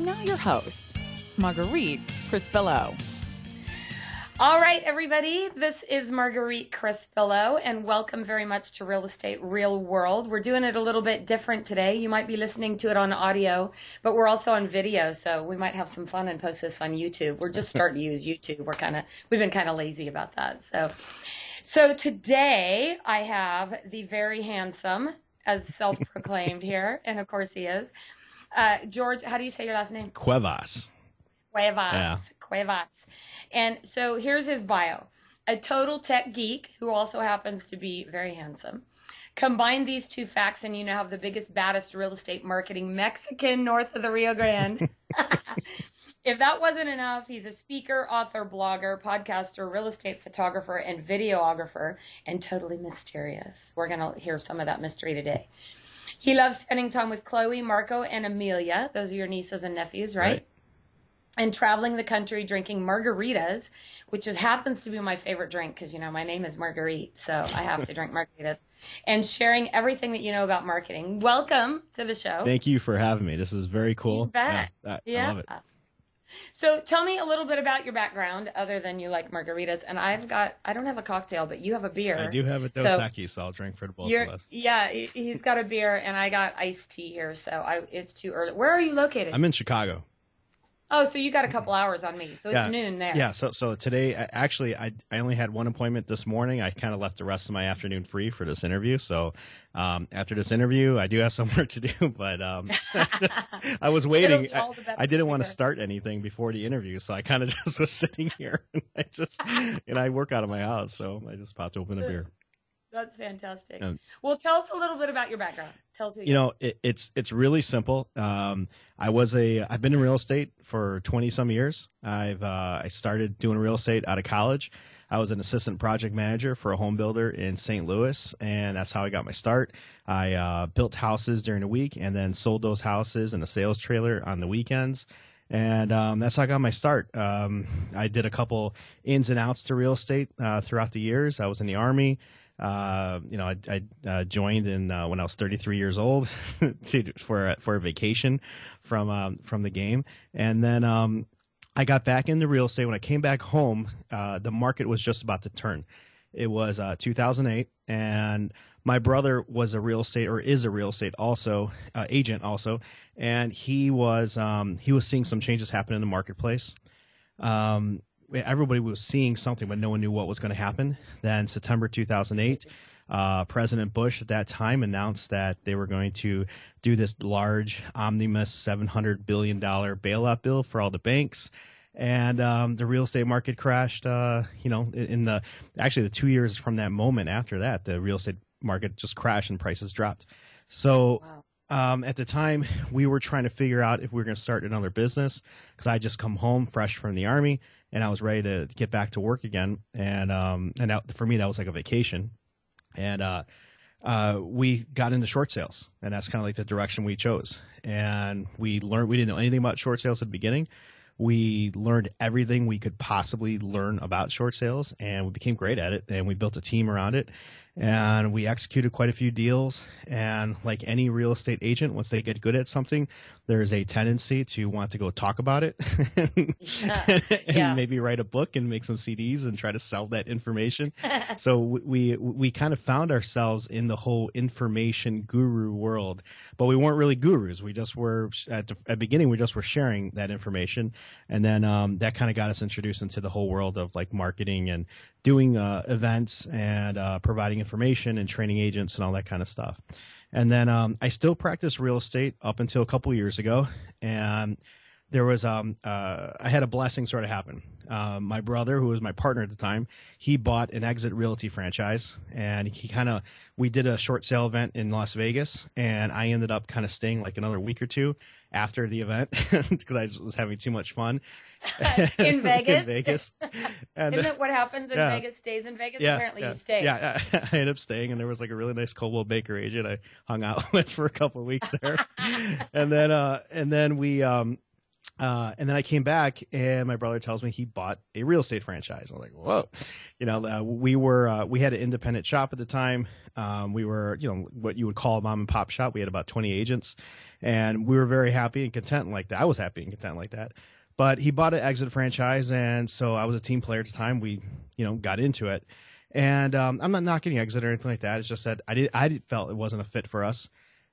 Now, your host, Marguerite Crespillo. All right, everybody, this is Marguerite Crespillo, and welcome very much to Real Estate Real World. We're doing it a little bit different today. You might be listening to it on audio, but we're also on video, so we might have some fun and post this on YouTube. We're just starting to use YouTube. We're kind of we've been kind of lazy about that. So, so today I have the very handsome, as self-proclaimed here, and of course he is, uh, George. How do you say your last name? Cuevas. Cuevas. Yeah. Cuevas. And so here's his bio a total tech geek who also happens to be very handsome. Combine these two facts, and you now have the biggest, baddest real estate marketing Mexican north of the Rio Grande. if that wasn't enough, he's a speaker, author, blogger, podcaster, real estate photographer, and videographer, and totally mysterious. We're going to hear some of that mystery today. He loves spending time with Chloe, Marco, and Amelia. Those are your nieces and nephews, right? Right. and traveling the country drinking margaritas, which is, happens to be my favorite drink because, you know, my name is Marguerite, so I have to drink margaritas, and sharing everything that you know about marketing. Welcome to the show. Thank you for having me. This is very cool. You bet. Yeah, I- yeah. I love it. So tell me a little bit about your background other than you like margaritas. And I've got, I don't have a cocktail, but you have a beer. I do have a So- Dos Equis, so I'll drink for the both of us. yeah, he- he's got a beer and I got iced tea here. So I, it's too early. Where are you located? I'm in Chicago. Oh, so you got a couple hours on me. So it's Yeah. noon there. Yeah. So so today, I- actually, I I only had one appointment this morning. I kind of left the rest of my afternoon free for this interview. So um, after this interview, I do have some work to do, but um, I, just, I was waiting. I, all the better I didn't want to start anything before the interview, so I kind of just was sitting here. And I just and I work out of my house, so I just popped open a beer. That's fantastic. Um, well, tell us a little bit about your background. Tell us who you know it, it's it's really simple um i was a i've been in real estate for 20 some years i've uh i started doing real estate out of college i was an assistant project manager for a home builder in st louis and that's how i got my start i uh built houses during the week and then sold those houses in a sales trailer on the weekends and um, that's how I got my start. Um, I did a couple ins and outs to real estate uh, throughout the years. I was in the army. Uh, you know, I, I uh, joined in uh, when I was 33 years old to, for for a vacation from um, from the game, and then um, I got back into real estate. When I came back home, uh, the market was just about to turn. It was uh, 2008, and my brother was a real estate or is a real estate also agent also, and he was um, he was seeing some changes happen in the marketplace. Um, everybody was seeing something, but no one knew what was going to happen. Then September 2008, uh, President Bush at that time announced that they were going to do this large omnibus 700 billion dollar bailout bill for all the banks. And um, the real estate market crashed. Uh, you know, in in the actually the two years from that moment after that, the real estate market just crashed and prices dropped. So Wow. um, at the time, we were trying to figure out if we were going to start another business because I just come home fresh from the army and I was ready to get back to work again. And um, and that, for me, that was like a vacation. And uh, uh, we got into short sales, and that's kind of like the direction we chose. And we learned we didn't know anything about short sales at the beginning. We learned everything we could possibly learn about short sales, and we became great at it. And we built a team around it, and we executed quite a few deals. And like any real estate agent, once they get good at something, there's a tendency to want to go talk about it Yeah. and Yeah. maybe write a book and make some CDs and try to sell that information. so we we kind of found ourselves in the whole information guru world, but we weren't really gurus. We just were at the, at the beginning. We just were sharing that information, and then um, that kind of got us introduced into the whole world of like marketing and doing uh, events and uh, providing information and training agents and all that kind of stuff. And then um, I still practiced real estate up until a couple years ago, and there was um uh I had a blessing sort of happen. Um, my brother, who was my partner at the time, he bought an Exit Realty franchise, and he kind of we did a short sale event in Las Vegas, and I ended up kind of staying like another week or two after the event because I was having too much fun in Vegas. in Vegas, and, Isn't it what happens in yeah. Vegas stays in Vegas? Yeah, Apparently yeah, you stay. Yeah, I, I ended up staying, and there was like a really nice Coldwell Banker agent I hung out with for a couple of weeks there, and then uh, and then we um, uh, and then I came back, and my brother tells me he bought a real estate franchise. I'm like, whoa, you know, uh, we were uh, we had an independent shop at the time. Um, we were, you know, what you would call a mom and pop shop. We had about 20 agents, and we were very happy and content like that. I was happy and content like that. But he bought an exit franchise, and so I was a team player at the time. We, you know, got into it. And um, I'm not knocking exit or anything like that. It's just that I did I felt it wasn't a fit for us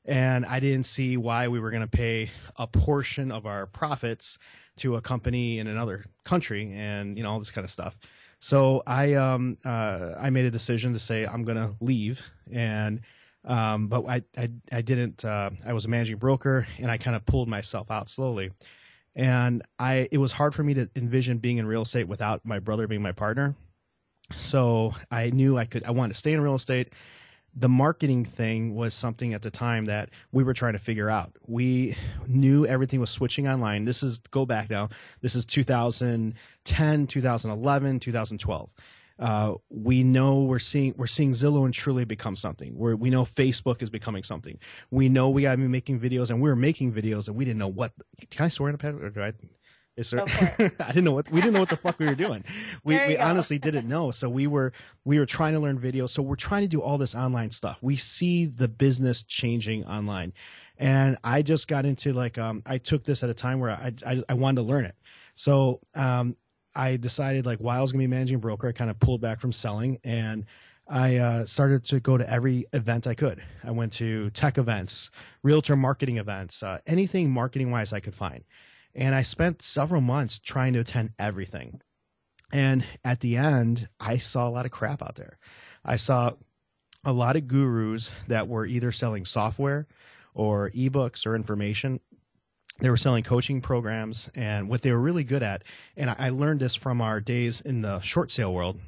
and I didn't see why we were going to pay a portion of our profits to a company in another country and you know all this kind of stuff. So I um uh, I made a decision to say I'm going to leave and um but I I, I didn't uh, I was a managing broker and I kind of pulled myself out slowly. And I it was hard for me to envision being in real estate without my brother being my partner. So I knew I could I wanted to stay in real estate the marketing thing was something at the time that we were trying to figure out. We knew everything was switching online. This is go back now. This is 2010, 2011, 2012. Uh, we know we're seeing we're seeing Zillow and Trulia become something. We're, we know Facebook is becoming something. We know we got to be making videos, and we were making videos, and we didn't know what. Can I swear in a pad? Or do I? Is there, I didn't know what we didn't know what the fuck we were doing. We we honestly didn't know. So we were we were trying to learn video. So we're trying to do all this online stuff. We see the business changing online, and I just got into like um I took this at a time where I I, I wanted to learn it. So um I decided like while I was gonna be managing a broker, I kind of pulled back from selling and. I uh, started to go to every event I could. I went to tech events, realtor marketing events, uh, anything marketing wise I could find. And I spent several months trying to attend everything. And at the end, I saw a lot of crap out there. I saw a lot of gurus that were either selling software or ebooks or information. They were selling coaching programs and what they were really good at. And I learned this from our days in the short sale world.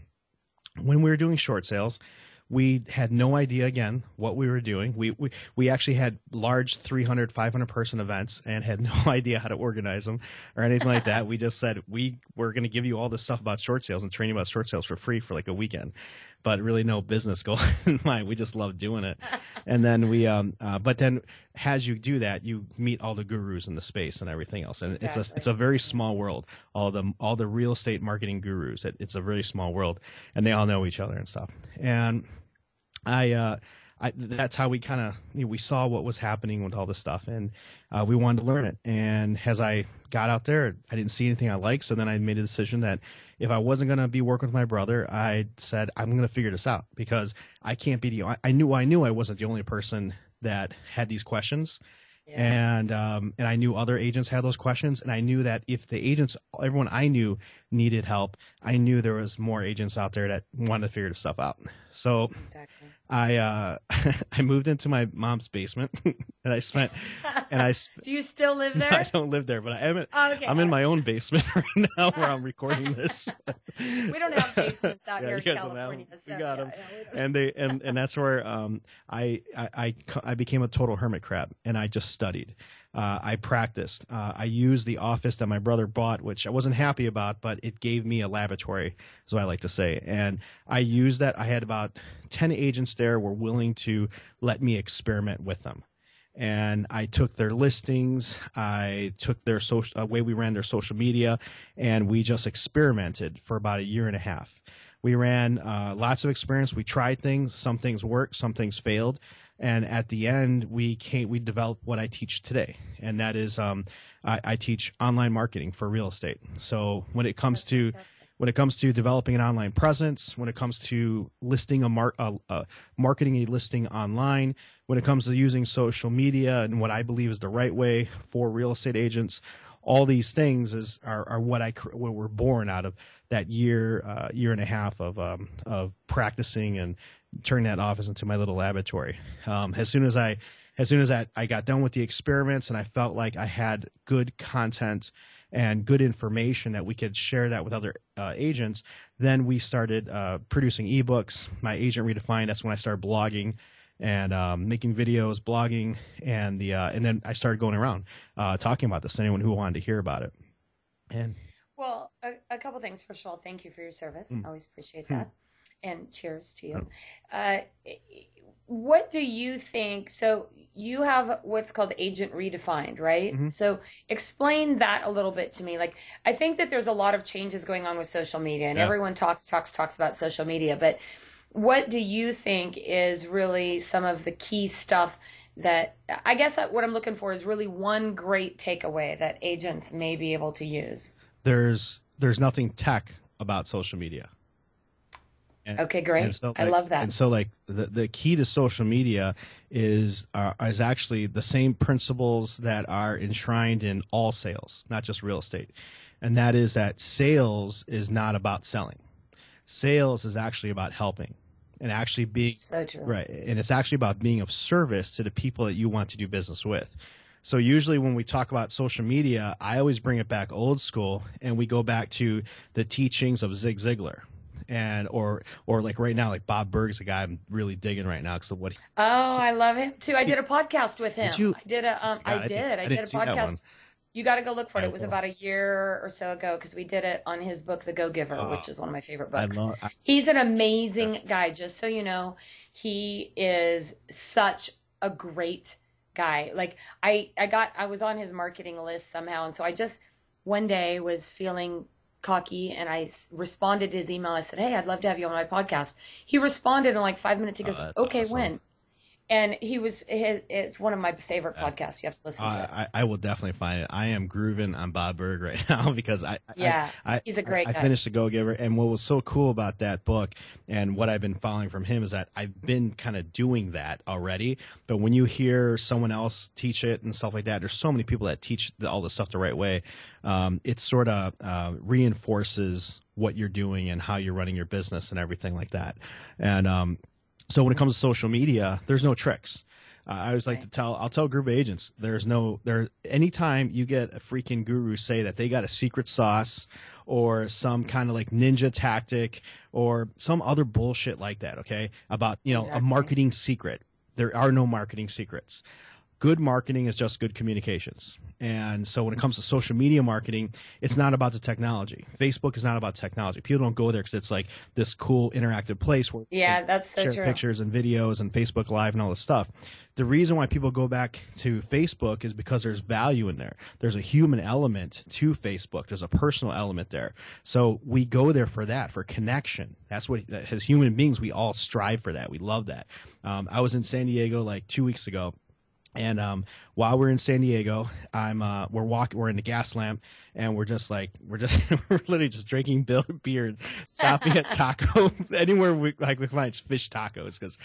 When we were doing short sales, we had no idea again what we were doing. We, we, we actually had large 300, 500 person events and had no idea how to organize them or anything like that. We just said we were going to give you all this stuff about short sales and train you about short sales for free for like a weekend, but really no business goal in mind. We just love doing it. And then we, um, uh, but then as you do that, you meet all the gurus in the space and everything else. And exactly. it's a, it's a very small world. All the, all the real estate marketing gurus. It, it's a very small world and they all know each other and stuff. And, I, uh, I, that's how we kind of you know, we saw what was happening with all this stuff, and uh, we wanted to learn it. And as I got out there, I didn't see anything I liked, so then I made a decision that if I wasn't going to be working with my brother, I said I'm going to figure this out because I can't be the. I knew I knew I wasn't the only person that had these questions, yeah. And um, and I knew other agents had those questions, and I knew that if the agents, everyone I knew needed help, I knew there was more agents out there that wanted to figure this stuff out. So exactly. I uh, I moved into my mom's basement, and I spent and I. Sp- Do you still live there? I don't live there, but I am. In, oh, okay. I'm in my own basement right now where I'm recording this. we don't have basements out yeah, here in California. So, we got yeah, them, yeah, and they and and that's where um I, I I I became a total hermit crab, and I just studied. Uh, I practiced. Uh, I used the office that my brother bought, which I wasn't happy about, but it gave me a laboratory, is what I like to say. And I used that. I had about 10 agents there were willing to let me experiment with them. And I took their listings, I took their social uh, way we ran their social media, and we just experimented for about a year and a half. We ran uh, lots of experience. We tried things. Some things worked, some things failed and at the end we came we developed what I teach today, and that is um, I, I, teach online marketing for real estate. So when it comes That's to fantastic. when it comes to developing an online presence, when it comes to listing a, mar- uh, uh, marketing a listing online, when it comes to using social media and what I believe is the right way for real estate agents, all these things is are, are what I what were born out of that year uh, year and a half of um, of practicing and turn that office into my little laboratory. Um, as soon as I as soon as that I got done with the experiments and I felt like I had good content and good information that we could share that with other uh, agents, then we started uh, producing ebooks. My agent redefined. That's when I started blogging and um, making videos, blogging, and the uh, and then I started going around uh, talking about this to anyone who wanted to hear about it. And well, a, a couple things. First of all, thank you for your service. Mm. Always appreciate Mm. And cheers to you. Oh. Uh, what do you think? So you have what's called agent redefined, right? Mhm. So explain that a little bit to me. Like, I think that there's a lot of changes going on with social media, and Yeah. everyone talks, talks, talks about social media. But what do you think is really some of the key stuff that I guess what I'm looking for is really one great takeaway that agents may be able to use? there's there's nothing tech about social media. And- Okay, great. so, I love that. And so, like the the key to social media is uh, is actually the same principles that are enshrined in all sales, not just real estate, and that is that sales is not about selling. Sales is actually about helping, and actually being so true. Right. And it's actually about being of service to the people that you want to do business with. So usually when we talk about social media, I always bring it back old school and we go back to the teachings of Zig Ziglar. And or or like right now, like Bob Burg's a guy I'm really digging right now because of what he, Oh, I love him too. I did a podcast with him. Did you? I did a um I I did- did. I, I did a see that one. podcast. You got to go look for it. It was about a year or so ago because we did it on his book, The Go Giver, Oh. which is one of my favorite I books. love. I, He's an amazing guy. Just so you know, he is such a great guy. Like I, I got, I was on his marketing list somehow, and so I just one day was feeling cocky, and I s- responded to his email. I said, "Hey, I'd love to have you on my podcast." He responded in like five minutes. He Oh, goes, that's "Okay, awesome. when?" And he was, his, it's one of my favorite podcasts. You have to listen to it. I, I will definitely find it. I am grooving on Bob Burg right now because I, Yeah, I, he's a great I, guy. I finished the Go Giver, and what was so cool about that book and what I've been following from him is that I've been kind of doing that already. But when you hear someone else teach it and stuff like that, there's so many people that teach all this stuff the right way. Um, it sort of uh, reinforces what you're doing and how you're running your business and everything like that. And um, so when it comes to social media, there's no tricks. Uh, I always like Right. to tell, I'll tell group agents, there's no, there, anytime you get a freaking guru say that they got a secret sauce or some kind of like ninja tactic or some other bullshit like that, okay, about, you know, a marketing secret. There are no marketing secrets. Good marketing is just good communications. And so when it comes to social media marketing, it's not about the technology. Facebook is not about technology. People don't go there because it's like this cool interactive place where yeah, that's so share true. pictures and videos and Facebook Live and all this stuff. The reason why people go back to Facebook is because there's value in there. There's a human element to Facebook. There's a personal element there. So we go there for that, for connection. That's what, as human beings, we all strive for that. We love that. Um, I was in San Diego like two weeks ago. And um, while we're in San Diego, I'm uh, we're walking, we're in the Gaslamp, and we're just like we're just we're literally just drinking beer, stopping at taco anywhere we like we find fish tacos because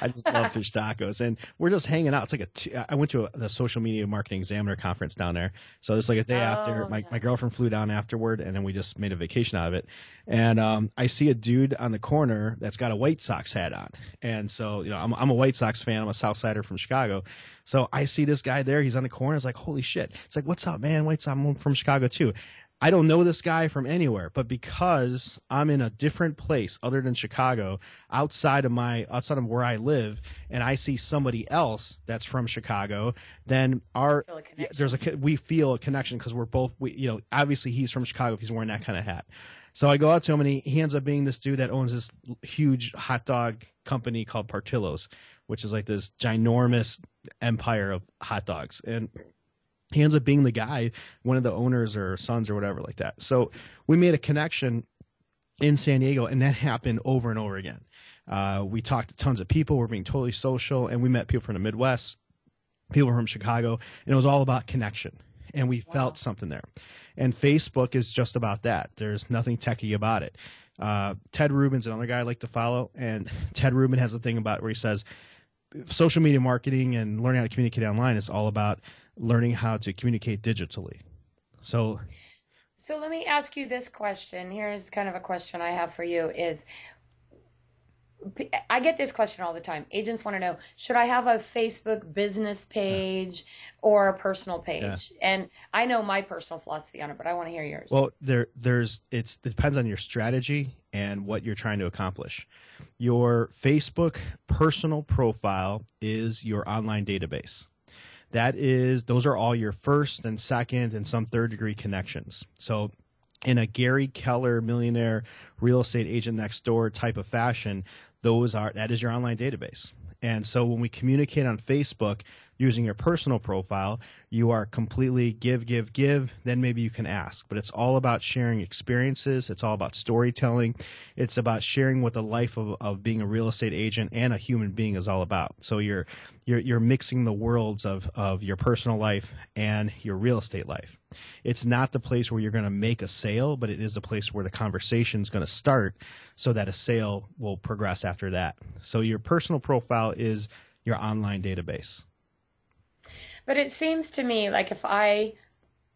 I just love fish tacos, and we're just hanging out. It's like a two, I went to a, the social media marketing examiner conference down there, so it's like a day after. Oh, My yeah. my girlfriend flew down afterward, and then we just made a vacation out of it. And um, I see a dude on the corner that's got a White Sox hat on, and so you know I'm I'm a White Sox fan. I'm a Southsider from Chicago. So I see this guy there. He's on the corner. It's like, holy shit. It's like, what's up, man? Sox. I'm from Chicago too. I don't know this guy from anywhere, but because I'm in a different place other than Chicago, outside of my outside of where I live, and I see somebody else that's from Chicago, then our a there's a we feel a connection because we're both we you know obviously he's from Chicago if he's wearing that kind of hat. So I go out to him and he, he ends up being this dude that owns this huge hot dog company called Portillo's, which is like this ginormous empire of hot dogs. And he ends up being the guy, one of the owners or sons or whatever like that. So we made a connection in San Diego, and that happened over and over again. Uh, we talked to tons of people. We're being totally social, and we met people from the Midwest, people from Chicago, and it was all about connection. And we Wow. felt something there. And Facebook is just about that. There's nothing techie about it. Uh, Ted Rubin's another guy I like to follow, and Ted Rubin has a thing about where he says social media marketing and learning how to communicate online is all about learning how to communicate digitally. So So let me ask you this question. Here's kind of a question I have for you is I get this question all the time. Agents want to know, should I have a Facebook business page or a personal page? Yeah. And I know my personal philosophy on it, but I want to hear yours. Well, there there's it's it depends on your strategy and what you're trying to accomplish. Your Facebook personal profile is your online database. That is those are all your first and second and some third degree connections. So in a Gary Keller millionaire real estate agent next door type of fashion, those are that is your online database. And so when we communicate on Facebook using your personal profile, you are completely give, give, give. Then maybe you can ask. But it's all about sharing experiences. It's all about storytelling. It's about sharing what the life of, of being a real estate agent and a human being is all about. So you're you're you're mixing the worlds of, of your personal life and your real estate life. It's not the place where you're going to make a sale, but it is a place where the conversation is going to start so that a sale will progress after that. So your personal profile is your online database. But it seems to me like if I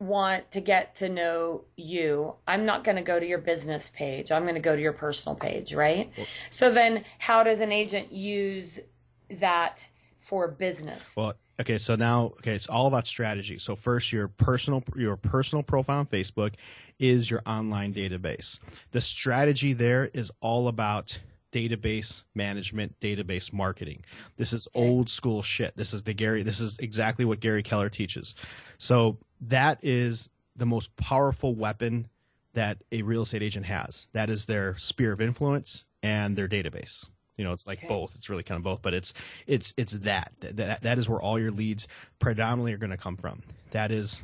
want to get to know you, I'm not going to go to your business page. I'm going to go to your personal page, right? Well, so then how does an agent use that for business? Well, okay, so now okay, it's all about strategy. So first your personal your personal profile on Facebook is your online database. The strategy there is all about database management, database marketing. This is old school shit. This is the Gary this is exactly what Gary Keller teaches. So that is the most powerful weapon that a real estate agent has. That is their sphere of influence and their database. You know, it's like okay. both. It's really kind of both, but it's it's it's that. that that is where all your leads predominantly are going to come from. That is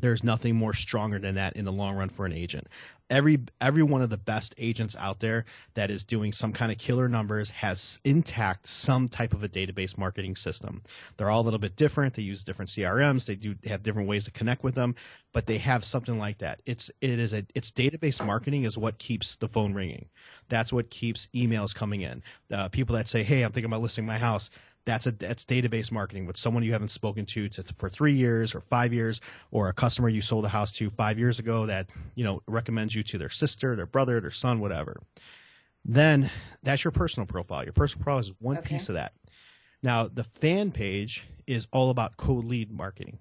there's nothing more stronger than that in the long run for an agent every every one of the best agents out there that is doing some kind of killer numbers has intact some type of a database marketing system. They're all a little bit different. They use different CRMs. They do have different ways to connect with them, but they have something like that. It's it is a it's database marketing is what keeps the phone ringing. That's what keeps emails coming in. Uh, people that say, "Hey, I'm thinking about listing my house." That's a that's database marketing with someone you haven't spoken to, to for three years or five years, or a customer you sold a house to five years ago that you know recommends you to their sister, their brother, their son, whatever. Then that's your personal profile. Your personal profile is one okay. piece of that. Now the fan page is all about cold lead marketing.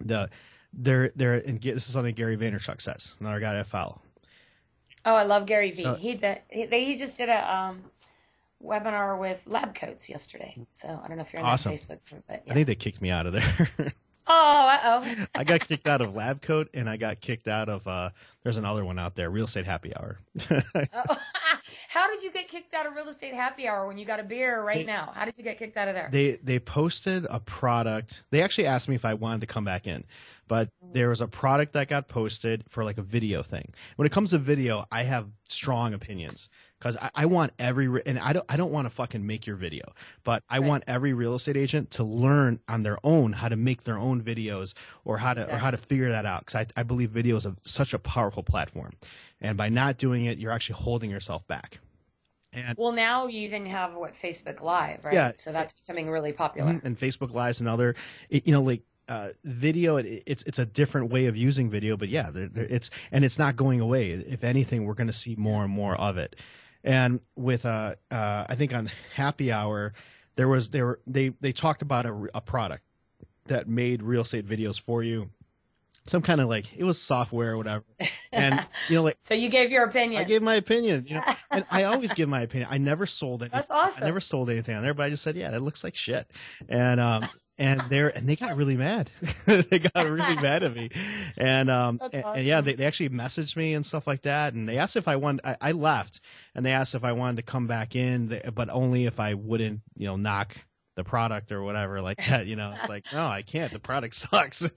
The there there and this is something Gary Vaynerchuk says, another guy I follow. Oh, I love Gary V. So, he did, he, he just did a um webinar with lab coats yesterday. So I don't know if you're on awesome. Facebook group, but yeah. I think they kicked me out of there. oh, uh oh. I got kicked out of lab coat and I got kicked out of uh there's another one out there, real estate happy hour. oh. How did you get kicked out of real estate happy hour when you got a beer right they, now? How did you get kicked out of there? They they posted a product. They actually asked me if I wanted to come back in. But mm. there was a product that got posted for like a video thing. When it comes to video, I have strong opinions because I, I, want every and I don't I don't want to fucking make your video, but I right. want every real estate agent to learn on their own how to make their own videos or how to exactly. or how to figure that out because I, I believe video is a, such a powerful platform, and by not doing it, you're actually holding yourself back. And, well, now you even have what Facebook Live, right? Yeah, so that's becoming really popular. Mm-hmm, and Facebook Live is another, you know, like uh, video it, it's it's a different way of using video but yeah they're, they're, it's and it's not going away if anything we're going to see more and more of it and with uh, uh, I think on Happy Hour, there was there they they talked about a, a product that made real estate videos for you some kind of like it was software or whatever. And you know, like so you gave your opinion. I gave my opinion. You know, and I always give my opinion. I never sold anything. That's awesome. I never sold anything on there, but I just said, yeah, that looks like shit. And um, and they're and they got really mad. they got really mad at me, and um and, awesome. and, yeah, they, they actually messaged me and stuff like that, and they asked if I wanted. I, I left, and they asked if I wanted to come back in, but only if I wouldn't, you know, knock the product or whatever like that. You know, it's like no, I can't. The product sucks.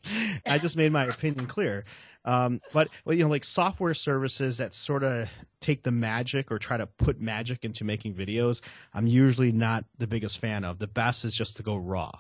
I just made my opinion clear. Um, but well, you know, like software services that sort of take the magic or try to put magic into making videos, I'm usually not the biggest fan of. The best is just to go raw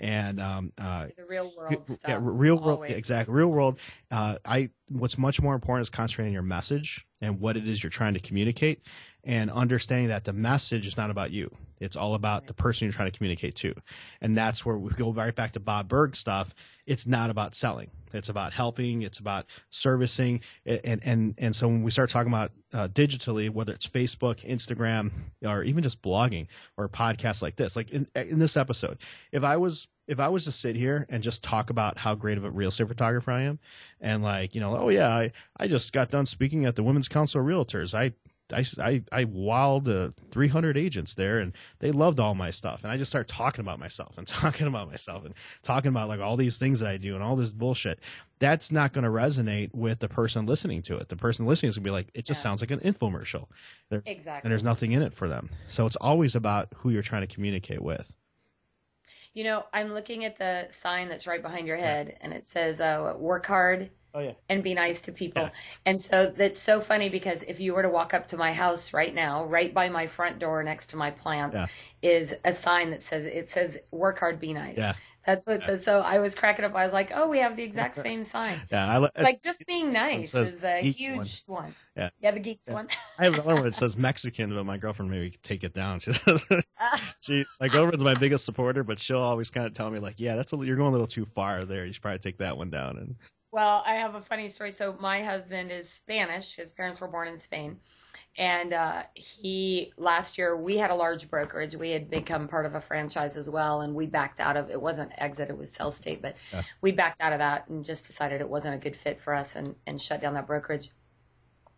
and um, uh, the real world stuff. Yeah, real world, exactly. Real world. Uh, I what's much more important is concentrating your message and what it is you're trying to communicate and understanding that the message is not about you. It's all about the person you're trying to communicate to. And that's where we go right back to Bob Burg stuff. It's not about selling. It's about helping. It's about servicing. And, and, and so when we start talking about uh, digitally, whether it's Facebook, Instagram, or even just blogging or podcasts like this, like in, in this episode, if I was if I was to sit here and just talk about how great of a real estate photographer I am, and like, you know, oh yeah, I, I just got done speaking at the Women's Council of Realtors. I I, I, I wowed uh, 300 agents there and they loved all my stuff. And I just start talking about myself and talking about myself and talking about like all these things that I do and all this bullshit. That's not going to resonate with the person listening to it. The person listening is going to be like, it just yeah. sounds like an infomercial. There, exactly. And there's nothing in it for them. So it's always about who you're trying to communicate with. You know, I'm looking at the sign that's right behind your head, and it says uh, "Work hard, Oh, yeah. and be nice to people. Yeah. And so that's so funny because if you were to walk up to my house right now, right by my front door next to my plants, yeah. is a sign that says it says "Work hard, be nice." Yeah. That's what it says. So I was cracking up. I was like, "Oh, we have the exact same sign." yeah, I, like just being nice is a huge one. one. Yeah, yeah, the geeks yeah. one. I have another one that says Mexican, but my girlfriend maybe take it down. She says, she my girlfriend's my biggest supporter, but she'll always kind of tell me like, "Yeah, that's a, you're going a little too far there. You should probably take that one down." And well, I have a funny story. So my husband is Spanish. His parents were born in Spain and uh, he last year we had a large brokerage. We had become part of a franchise as well, and we backed out of it. wasn't exit; it was sell state, but yeah. we backed out of that and just decided it wasn't a good fit for us and and shut down that brokerage.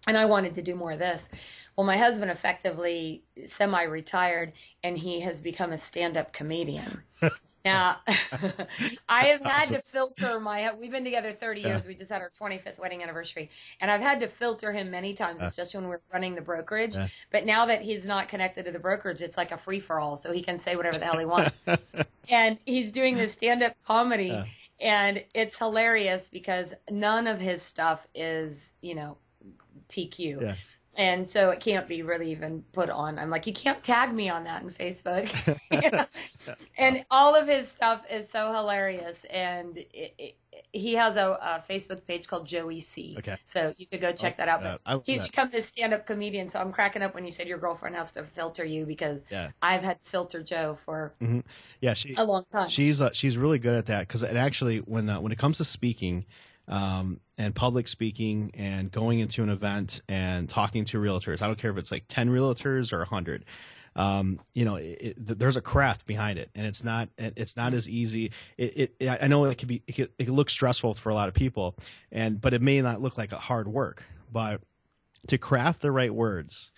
And I wanted to do more of this. Well, my husband effectively semi-retired, and he has become a stand-up comedian. Now, I have had awesome. to filter my. We've been together 30 years. We just had our 25th wedding anniversary, and I've had to filter him many times, yeah. especially when we're running the brokerage. Yeah. But now that he's not connected to the brokerage, it's like a free for all, so he can say whatever the hell he wants. and he's doing this stand up comedy, and it's hilarious because none of his stuff is, you know, PQ and so it can't be really even put on. I'm like, you can't tag me on that in Facebook. and all of his stuff is so hilarious, and it, it, he has a, a, Facebook page called Joey C. Okay. So you could go check that out. But he's that. become this stand-up comedian, so I'm cracking up when you said your girlfriend has to filter you because yeah. I've had filter Joe for mm-hmm. yeah she, a long time. She's uh, she's really good at that because it actually when uh, when it comes to speaking um, and public speaking and going into an event and talking to realtors. I don't care if it's like 10 realtors or 100. Um, you know, it, it, there's a craft behind it, and it's not it's not as easy. It, it I know it can be it, it looks stressful for a lot of people, and but it may not look like a hard work. But to craft the right words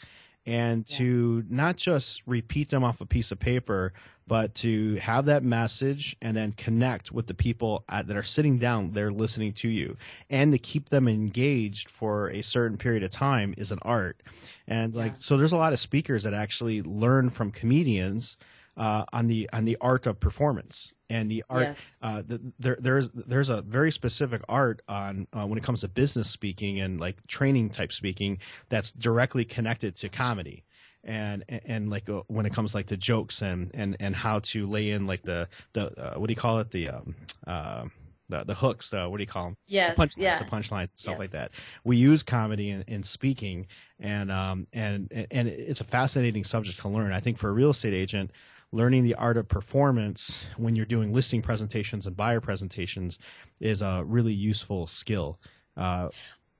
and yeah. to not just repeat them off a piece of paper, but to have that message and then connect with the people at, that are sitting down there listening to you and to keep them engaged for a certain period of time is an art. And like, yeah. so there's a lot of speakers that actually learn from comedians uh, on the on the art of performance and the art. Yes. Uh, the, there there's there's a very specific art on uh, when it comes to business speaking and like training type speaking that's directly connected to comedy. And, and, and like uh, when it comes like the jokes and, and, and how to lay in like the the uh, what do you call it the um, uh, the, the hooks, the, what do you call them? Yes, the punchlines, yeah. the punchline, stuff yes. like that. We use comedy in, in speaking, and um, and and it's a fascinating subject to learn. I think for a real estate agent, learning the art of performance when you're doing listing presentations and buyer presentations is a really useful skill. Uh,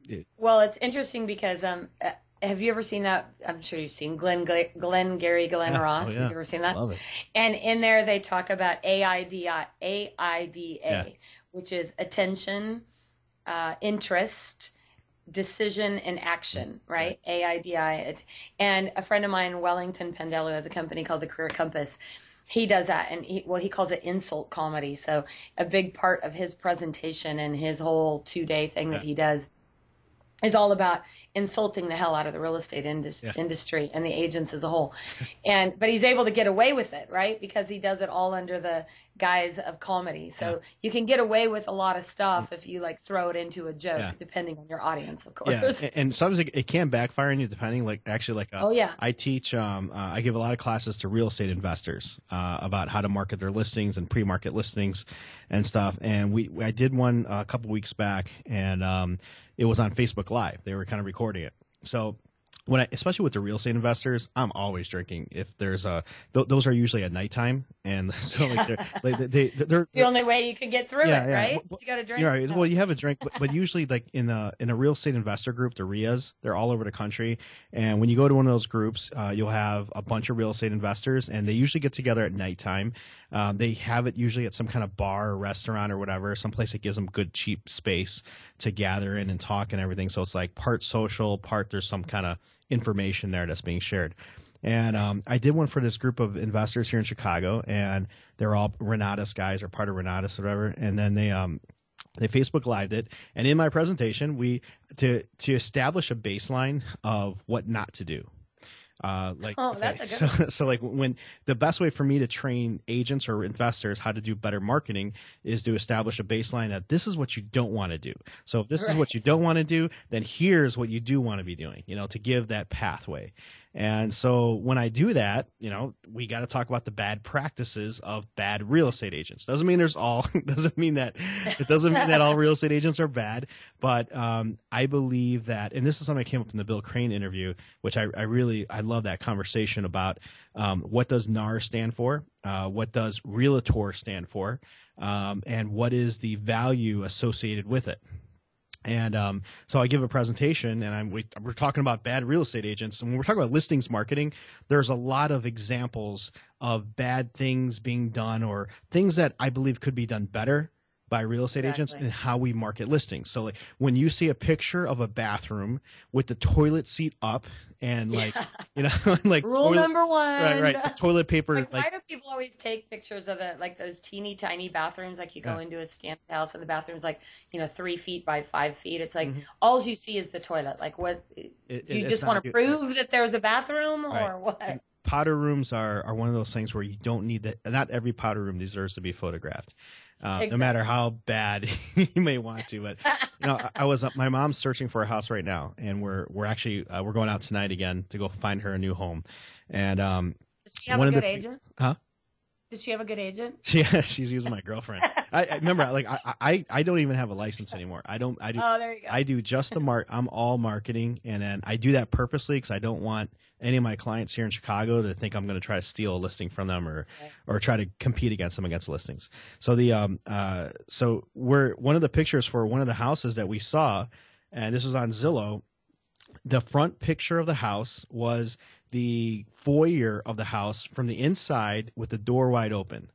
it, well, it's interesting because um, uh, have you ever seen that? I'm sure you've seen Glenn, Glengarry, Glenn yeah. Ross. Oh, yeah. Have you ever seen that? Love it. And in there they talk about AIDA, AIDA, yeah. which is attention, uh, interest, decision and action, mm-hmm. right? AIDI. And a friend of mine, Wellington Pendello, has a company called the Career Compass. He does that, and he, well, he calls it insult comedy. So a big part of his presentation and his whole two day thing yeah. that he does is all about insulting the hell out of the real estate indus- yeah. industry and the agents as a whole. And but he's able to get away with it, right? Because he does it all under the guise of comedy. So yeah. you can get away with a lot of stuff if you like throw it into a joke, yeah. depending on your audience, of course. Yeah, and sometimes it, it can backfire on you, depending. Like actually, like uh, oh yeah, I teach. Um, uh, I give a lot of classes to real estate investors uh, about how to market their listings and pre-market listings and stuff. And we I did one a couple weeks back, and um, it was on Facebook Live. They were kind of recording it So when I, especially with the real estate investors, I'm always drinking. If there's a, th- those are usually at nighttime, and so like they're, like they, they, are it's the only way you can get through Yeah, it, yeah. right? Well, you got to drink. Right. No. Well, you have a drink, but, but usually, like in a in a real estate investor group, the RIAs, they're all over the country. And when you go to one of those groups, uh, you'll have a bunch of real estate investors, and they usually get together at nighttime. Um, they have it usually at some kind of bar or restaurant or whatever, some place that gives them good cheap space to gather in and talk and everything. So it's like part social, part there's some kind of information there that's being shared. And um, I did one for this group of investors here in Chicago, and they're all Renatus guys or part of Renatus or whatever. And then they um, they Facebook lived it, and in my presentation, we to to establish a baseline of what not to do. Uh, like Oh, that's a good so, so like when the best way for me to train agents or investors how to do better marketing is to establish a baseline that this is what you don't want to do. So if this is what you don't want to do, then here's what you do want to be doing. You know, to give that pathway. And so when I do that, you know, we got to talk about the bad practices of bad real estate agents. Doesn't mean there's all, doesn't mean that, it doesn't mean that all real estate agents are bad, but um, I believe that, and this is something that came up in the Bill Crane interview, which I, I really, I love that conversation about um, what does NAR stand for, uh, what does realtor stand for, um, and what is the value associated with it. And um, so I give a presentation, and I'm, we, we're talking about bad real estate agents. And when we're talking about listings marketing, there's a lot of examples of bad things being done or things that I believe could be done better by real estate agents and how we market listings. So like when you see a picture of a bathroom with the toilet seat up and like you know like Rule toilet, number one. right right toilet paper Like, like why do people always take pictures of it like those teeny tiny bathrooms? Like you go Yeah. into a standard house and the bathroom's like you know three feet by five feet. It's like Mhm. all you see is the toilet. Like what? it- Do you just want to prove that there's a bathroom Right. or what? powder rooms are, are one of those things where you don't need that. Not every powder room deserves to be photographed, uh, no matter how bad you may want to. But you know, I, I was my mom's searching for a house right now, and we're we're actually uh, we're going out tonight again to go find her a new home. And um, Does she have a of the good agent? Huh? Does she have a good agent? she she's using my girlfriend. I, I remember like I, I I don't even have a license anymore. I don't I do Oh, there you go. I do just the mark. I'm all marketing, and then I do that purposely because I don't want any of my clients here in Chicago to think I'm going to try to steal a listing from them or or try to compete against them against listings. So the um uh so we're one of the pictures for one of the houses that we saw, and this was on Zillow. The front picture of the house was the foyer of the house from the inside with the door wide open.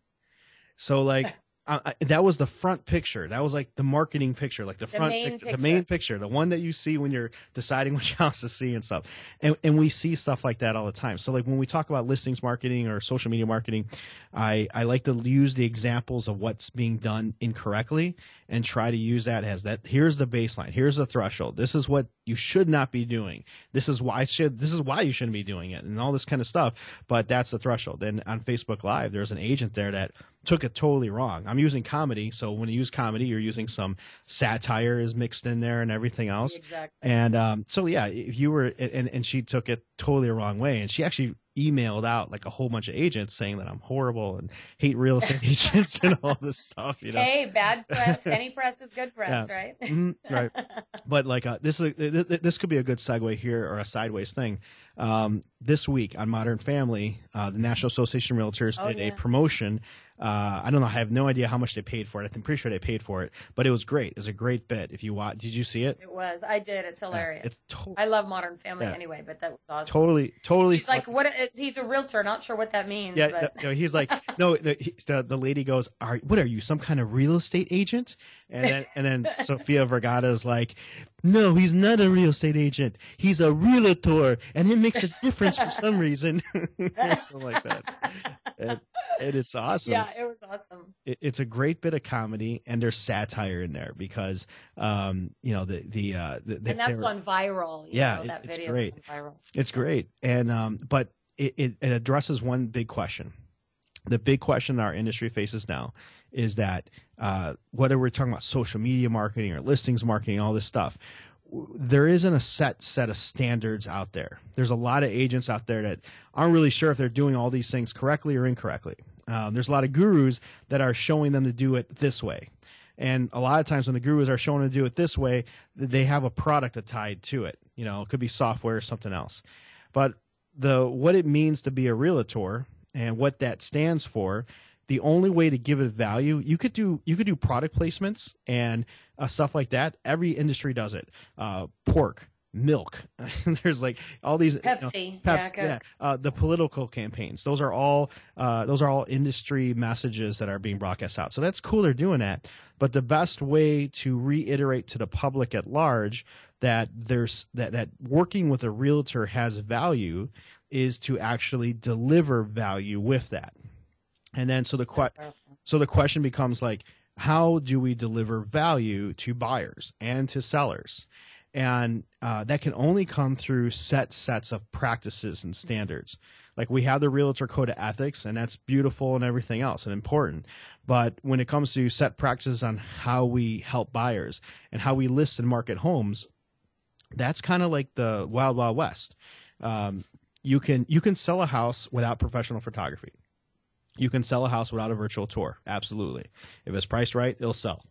So like. Uh, that was the front picture. That was like the marketing picture, like the, The front, main picture, the main picture, the one that you see when you're deciding which house to see and stuff. And and we see stuff like that all the time. So like when we talk about listings marketing or social media marketing, I I like to use the examples of what's being done incorrectly and try to use that as that. Here's the baseline. Here's the threshold. This is what you should not be doing. This is why should this is why you shouldn't be doing it and all this kind of stuff. But that's the threshold. And on Facebook Live, there's an agent there that took it totally wrong. I'm using comedy, so when you use comedy, you're using some satire is mixed in there and everything else. Exactly. And um, so yeah, if you were and and she took it totally the wrong way, and she actually emailed out like a whole bunch of agents saying that I'm horrible and hate real estate agents and all this stuff. You know, Hey, bad press. Any press is good press, right? Mhm, right. But like uh, this is a, th- th- this could be a good segue here or a sideways thing. Um, this week on Modern Family, uh, the National Association of Realtors Oh, did yeah. a promotion. Uh, I don't know. I have no idea how much they paid for it. I'm pretty sure they paid for it, but it was great. It was a great bit. If you watch, did you see it? It was. I did. It's hilarious. It's to- I love Modern Family Yeah. anyway, but that was awesome. totally, totally. He's like, what? It's, he's a realtor. Not sure what that means. Yeah, but... no, no, he's like, no. The, he, the the lady goes, "Are what are you, some kind of real estate agent?" And then and then Sofia Vergara is like, "No, he's not a real estate agent. He's a realtor, and it makes a difference for some reason." Something like that. And, and it's awesome. Yeah, it was awesome. It, it's a great bit of comedy, and there's satire in there because, um, you know, the the uh, the, and that's gone viral. You Yeah, know, it- that it's video great. Viral. it's great, and um, but it, it, it addresses one big question. The big question our industry faces now is that uh, whether we're talking about social media marketing or listings marketing, all this stuff, there isn't a set set of standards out there. There's a lot of agents out there that aren't really sure if they're doing all these things correctly or incorrectly. Um, there's a lot of gurus that are showing them to do it this way. And a lot of times when the gurus are shown to do it this way, they have a product tied to it. You know, it could be software or something else. But the what it means to be a realtor and what that stands for the only way to give it value you could do you could do product placements and uh, stuff like that. Every industry does it. Uh, pork milk there's like all these Pepsi, you know, Pepsi yeah, yeah. Uh, the political campaigns. Those are all uh, those are all industry messages that are being broadcast out. So that's cool they're doing that. But the best way to reiterate to the public at large that there's that that working with a realtor has value is to actually deliver value with that. And then so the que- so the question becomes like how do we deliver value to buyers and to sellers? And uh, that can only come through set sets of practices and standards. Like we have the realtor code of ethics and that's beautiful and everything else and important. But when it comes to set practices on how we help buyers and how we list and market homes that's kind of like the wild wild west. Um, you can you can sell a house without professional photography you can sell a house without a virtual tour. Absolutely. If it's priced right, it'll sell.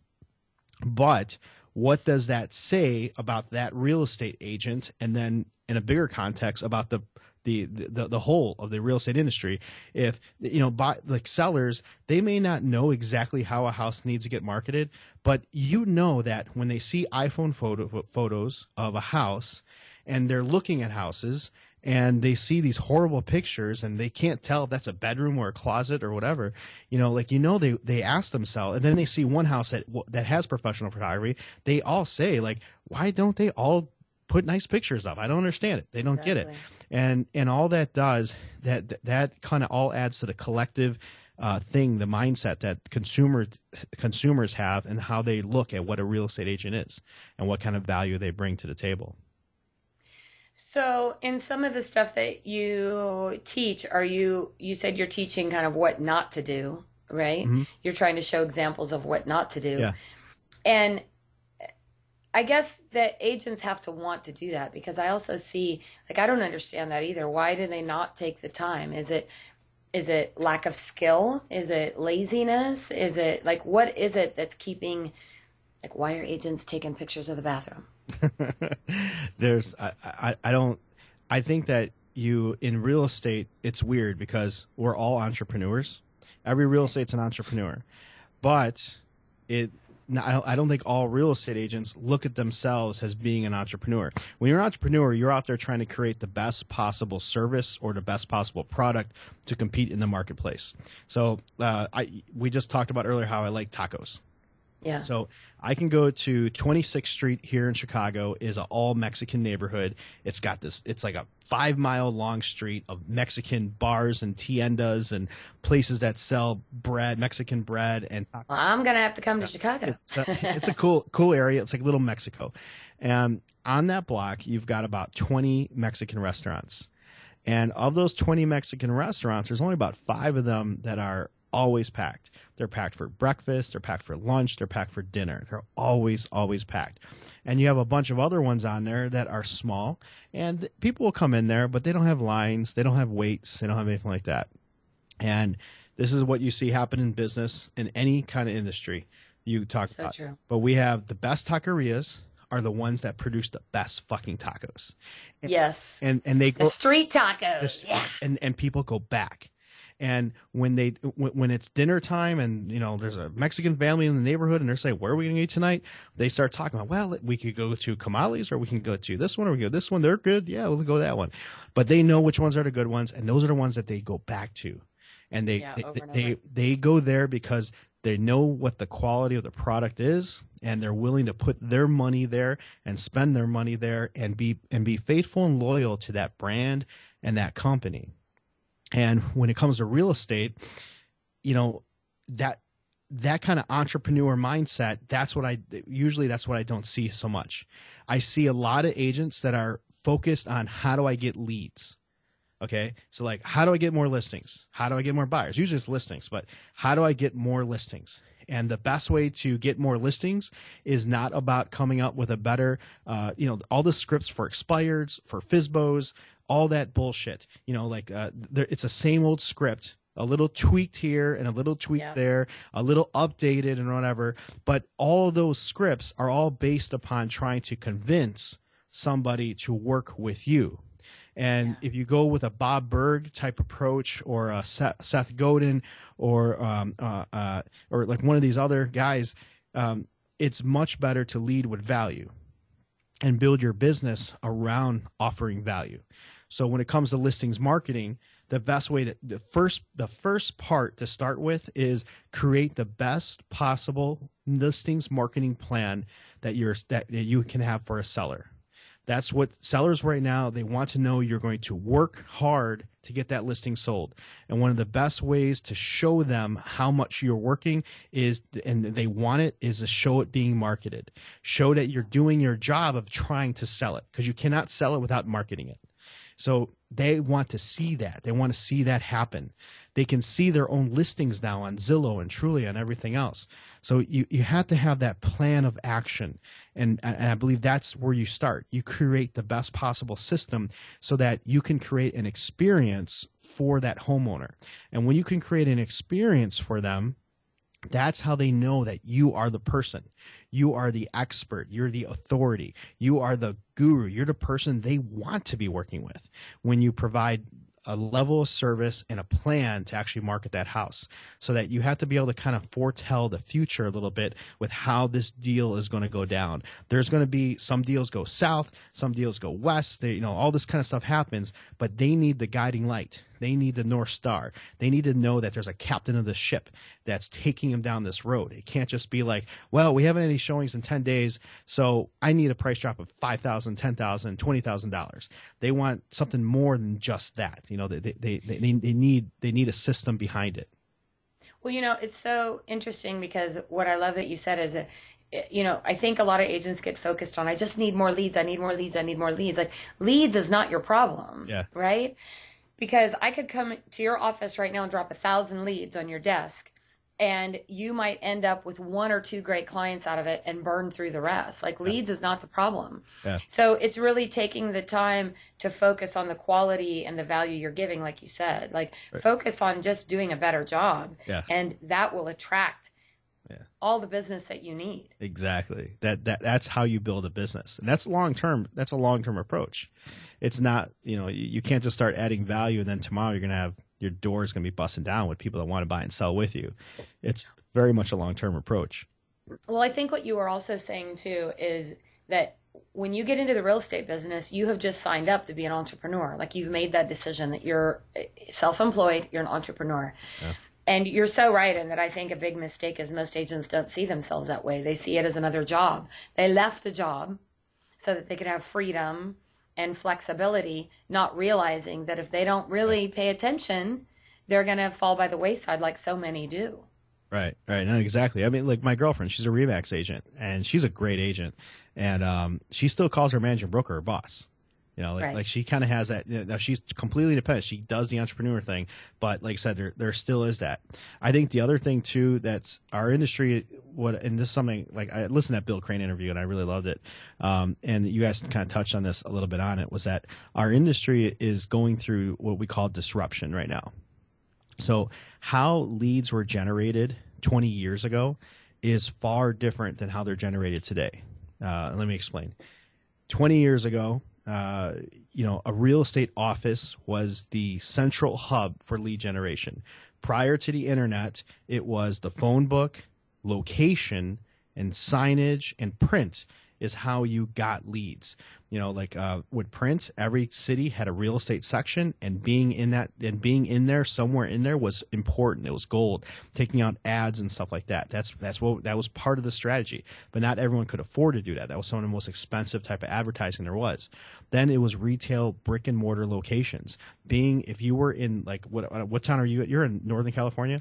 But what does that say about that real estate agent and then in a bigger context about the the, the the whole of the real estate industry if you know buy, like sellers they may not know exactly how a house needs to get marketed but you know that when they see iphone photo, photos of a house and they're looking at houses and they see these horrible pictures and they can't tell if that's a bedroom or a closet or whatever. You know like you know they they ask themselves and then they see one house that that has professional photography. They all say like why don't they all put nice pictures up? I don't understand it. They don't exactly. get it. And and all that does that that, kind of all adds to the collective uh, thing, the mindset that consumers consumers have, and how they look at what a real estate agent is, and what kind of value they bring to the table. So, in some of the stuff that you teach, are you you said you're teaching kind of what not to do, right? Mm-hmm. You're trying to show examples of what not to do. Yeah. And I guess that agents have to want to do that because I also see like I don't understand that either. Why do they not take the time? Is it is it lack of skill? Is it laziness? Is it like what is it that's keeping like why are agents taking pictures of the bathroom? There's I, I I don't I think that you in real estate it's weird because we're all entrepreneurs. Every real estate's an entrepreneur, but it I don't think all real estate agents look at themselves as being an entrepreneur. When you're an entrepreneur, you're out there trying to create the best possible service or the best possible product to compete in the marketplace. So uh, I, we just talked about earlier how I like tacos. Yeah. So I can go to 26th Street here in Chicago is an all Mexican neighborhood. It's got this. It's like a five mile long street of Mexican bars and tiendas and places that sell bread, Mexican bread, and. Well, I'm gonna have to come to Chicago. It's uh, a, it's a cool cool area. It's like little Mexico, and on that block you've got about 20 Mexican restaurants. And of those 20 Mexican restaurants, there's only about five of them that are always packed. They're packed for breakfast, they're packed for lunch, they're packed for dinner. They're always, always packed. And you have a bunch of other ones on there that are small, and people will come in there, but they don't have lines, they don't have waits, they don't have anything like that. And this is what you see happen in business in any kind of industry you talk so about. True. But we have the best taquerias are the ones that produce the best fucking tacos. And, yes. And and they go the street tacos. The, yeah. And and people go back and when they when it's dinner time and you know there's a Mexican family in the neighborhood and they're saying where are we going to eat tonight, they start talking about well we could go to Kamali's or we can go to this one or we can go this one. They're good, yeah, we'll go that one. But they know which ones are the good ones and those are the ones that they go back to, and they yeah, they, and they, they go there because they know what the quality of the product is and they're willing to put their money there and spend their money there and be and be faithful and loyal to that brand and that company and when it comes to real estate, you know, that that kind of entrepreneur mindset, that's what I usually that's what I don't see so much. I see a lot of agents that are focused on how do I get leads. Okay? So like how do I get more listings? How do I get more buyers? Usually it's listings, but how do I get more listings? And the best way to get more listings is not about coming up with a better, uh, you know, all the scripts for expireds, for FSBOs, all that bullshit. You know, like uh, there, it's a same old script a little tweaked here and a little tweaked Yeah. there, a little updated and whatever. But all those scripts are all based upon trying to convince somebody to work with you. And Yeah. if you go with a Bob Burg type approach or a Seth, Seth Godin or um, uh, uh, or like one of these other guys, um, it's much better to lead with value and build your business around offering value. So when it comes to listings marketing, the best way to the first the first part to start with is create the best possible listings marketing plan that you're that, that you can have for a seller. That's what sellers right now they want to know you're going to work hard to get that listing sold. And one of the best ways to show them how much you're working is and they want it is to show it being marketed. Show that you're doing your job of trying to sell it because you cannot sell it without marketing it. So they want to see that. They want to see that happen. They can see their own listings now on Zillow and Trulia and everything else. So you, you have to have that plan of action. And, and I believe that's where you start. You create the best possible system so that you can create an experience for that homeowner. And when you can create an experience for them, that's how they know that you are the person. You are the expert. You're the authority. You are the guru. You're the person they want to be working with when you provide a level of service and a plan to actually market that house so that you have to be able to kind of foretell the future a little bit with how this deal is going to go down. There's going to be some deals go south, some deals go west, they, you know, all this kind of stuff happens, but they need the guiding light. They need the North Star. They need to know that there's a captain of the ship that's taking them down this road. It can't just be like, well, we haven't any showings in 10 days, so I need a price drop of $5,000, $10,000, $20,000. They want something more than just that. You know, they, they, they, they, they need, they need a system behind it. Well, you know, it's so interesting because what I love that you said is that you know, I think a lot of agents get focused on I just need more leads, I need more leads, I need more leads. Like leads is not your problem. Yeah. Right? Because I could come to your office right now and drop a thousand leads on your desk and you might end up with one or two great clients out of it and burn through the rest. Like leads is not the problem. Yeah. So it's really taking the time to focus on the quality and the value you're giving, like you said. Like Right. focus on just doing a better job. Yeah. And that will attract Yeah. all the business that you need. Exactly. That that that's how you build a business, and that's long term. That's a long term approach. It's not you know you, you can't just start adding value and then tomorrow you're gonna have your doors gonna be busting down with people that want to buy and sell with you. It's very much a long term approach. Well, I think what you were also saying too is that when you get into the real estate business, you have just signed up to be an entrepreneur. Like you've made that decision that you're eh, self employed, you're an entrepreneur. Yeah. And you're so right in that I think a big mistake is most agents don't see themselves that way. They see it as another job. They left a job so that they could have freedom and flexibility, not realizing that if they don't really pay attention, they're going to fall by the wayside like so many do. Right, right. No, exactly. I mean, like my girlfriend, she's a Remax agent, and she's a great agent, and um, she still calls her managing broker her boss. You know, like, Right. like she kind of has that. You know, now she's completely independent. She does the entrepreneur thing, but like I said, there there still is that. I think the other thing too that's our industry. What and this is something like I listened to that Bill Crane interview and I really loved it. Um, and you guys kind of touched on this a little bit on it. Was that our industry is going through what we call disruption right now. So how leads were generated 20 years ago is far different than how they're generated today. Uh, let me explain. 20 years ago, uh, you know, a real estate office was the central hub for lead generation. Prior to the internet, it was the phone book, location, and signage and print is how you got leads. You know, like uh, with print, every city had a real estate section, and being in that and being in there somewhere in there was important. It was gold. Taking out ads and stuff like that. That's that's what that was part of the strategy. But not everyone could afford to do that. That was some of the most expensive type of advertising there was. Then it was retail brick and mortar locations. Being if you were in like what what town are you? at? You're in Northern California.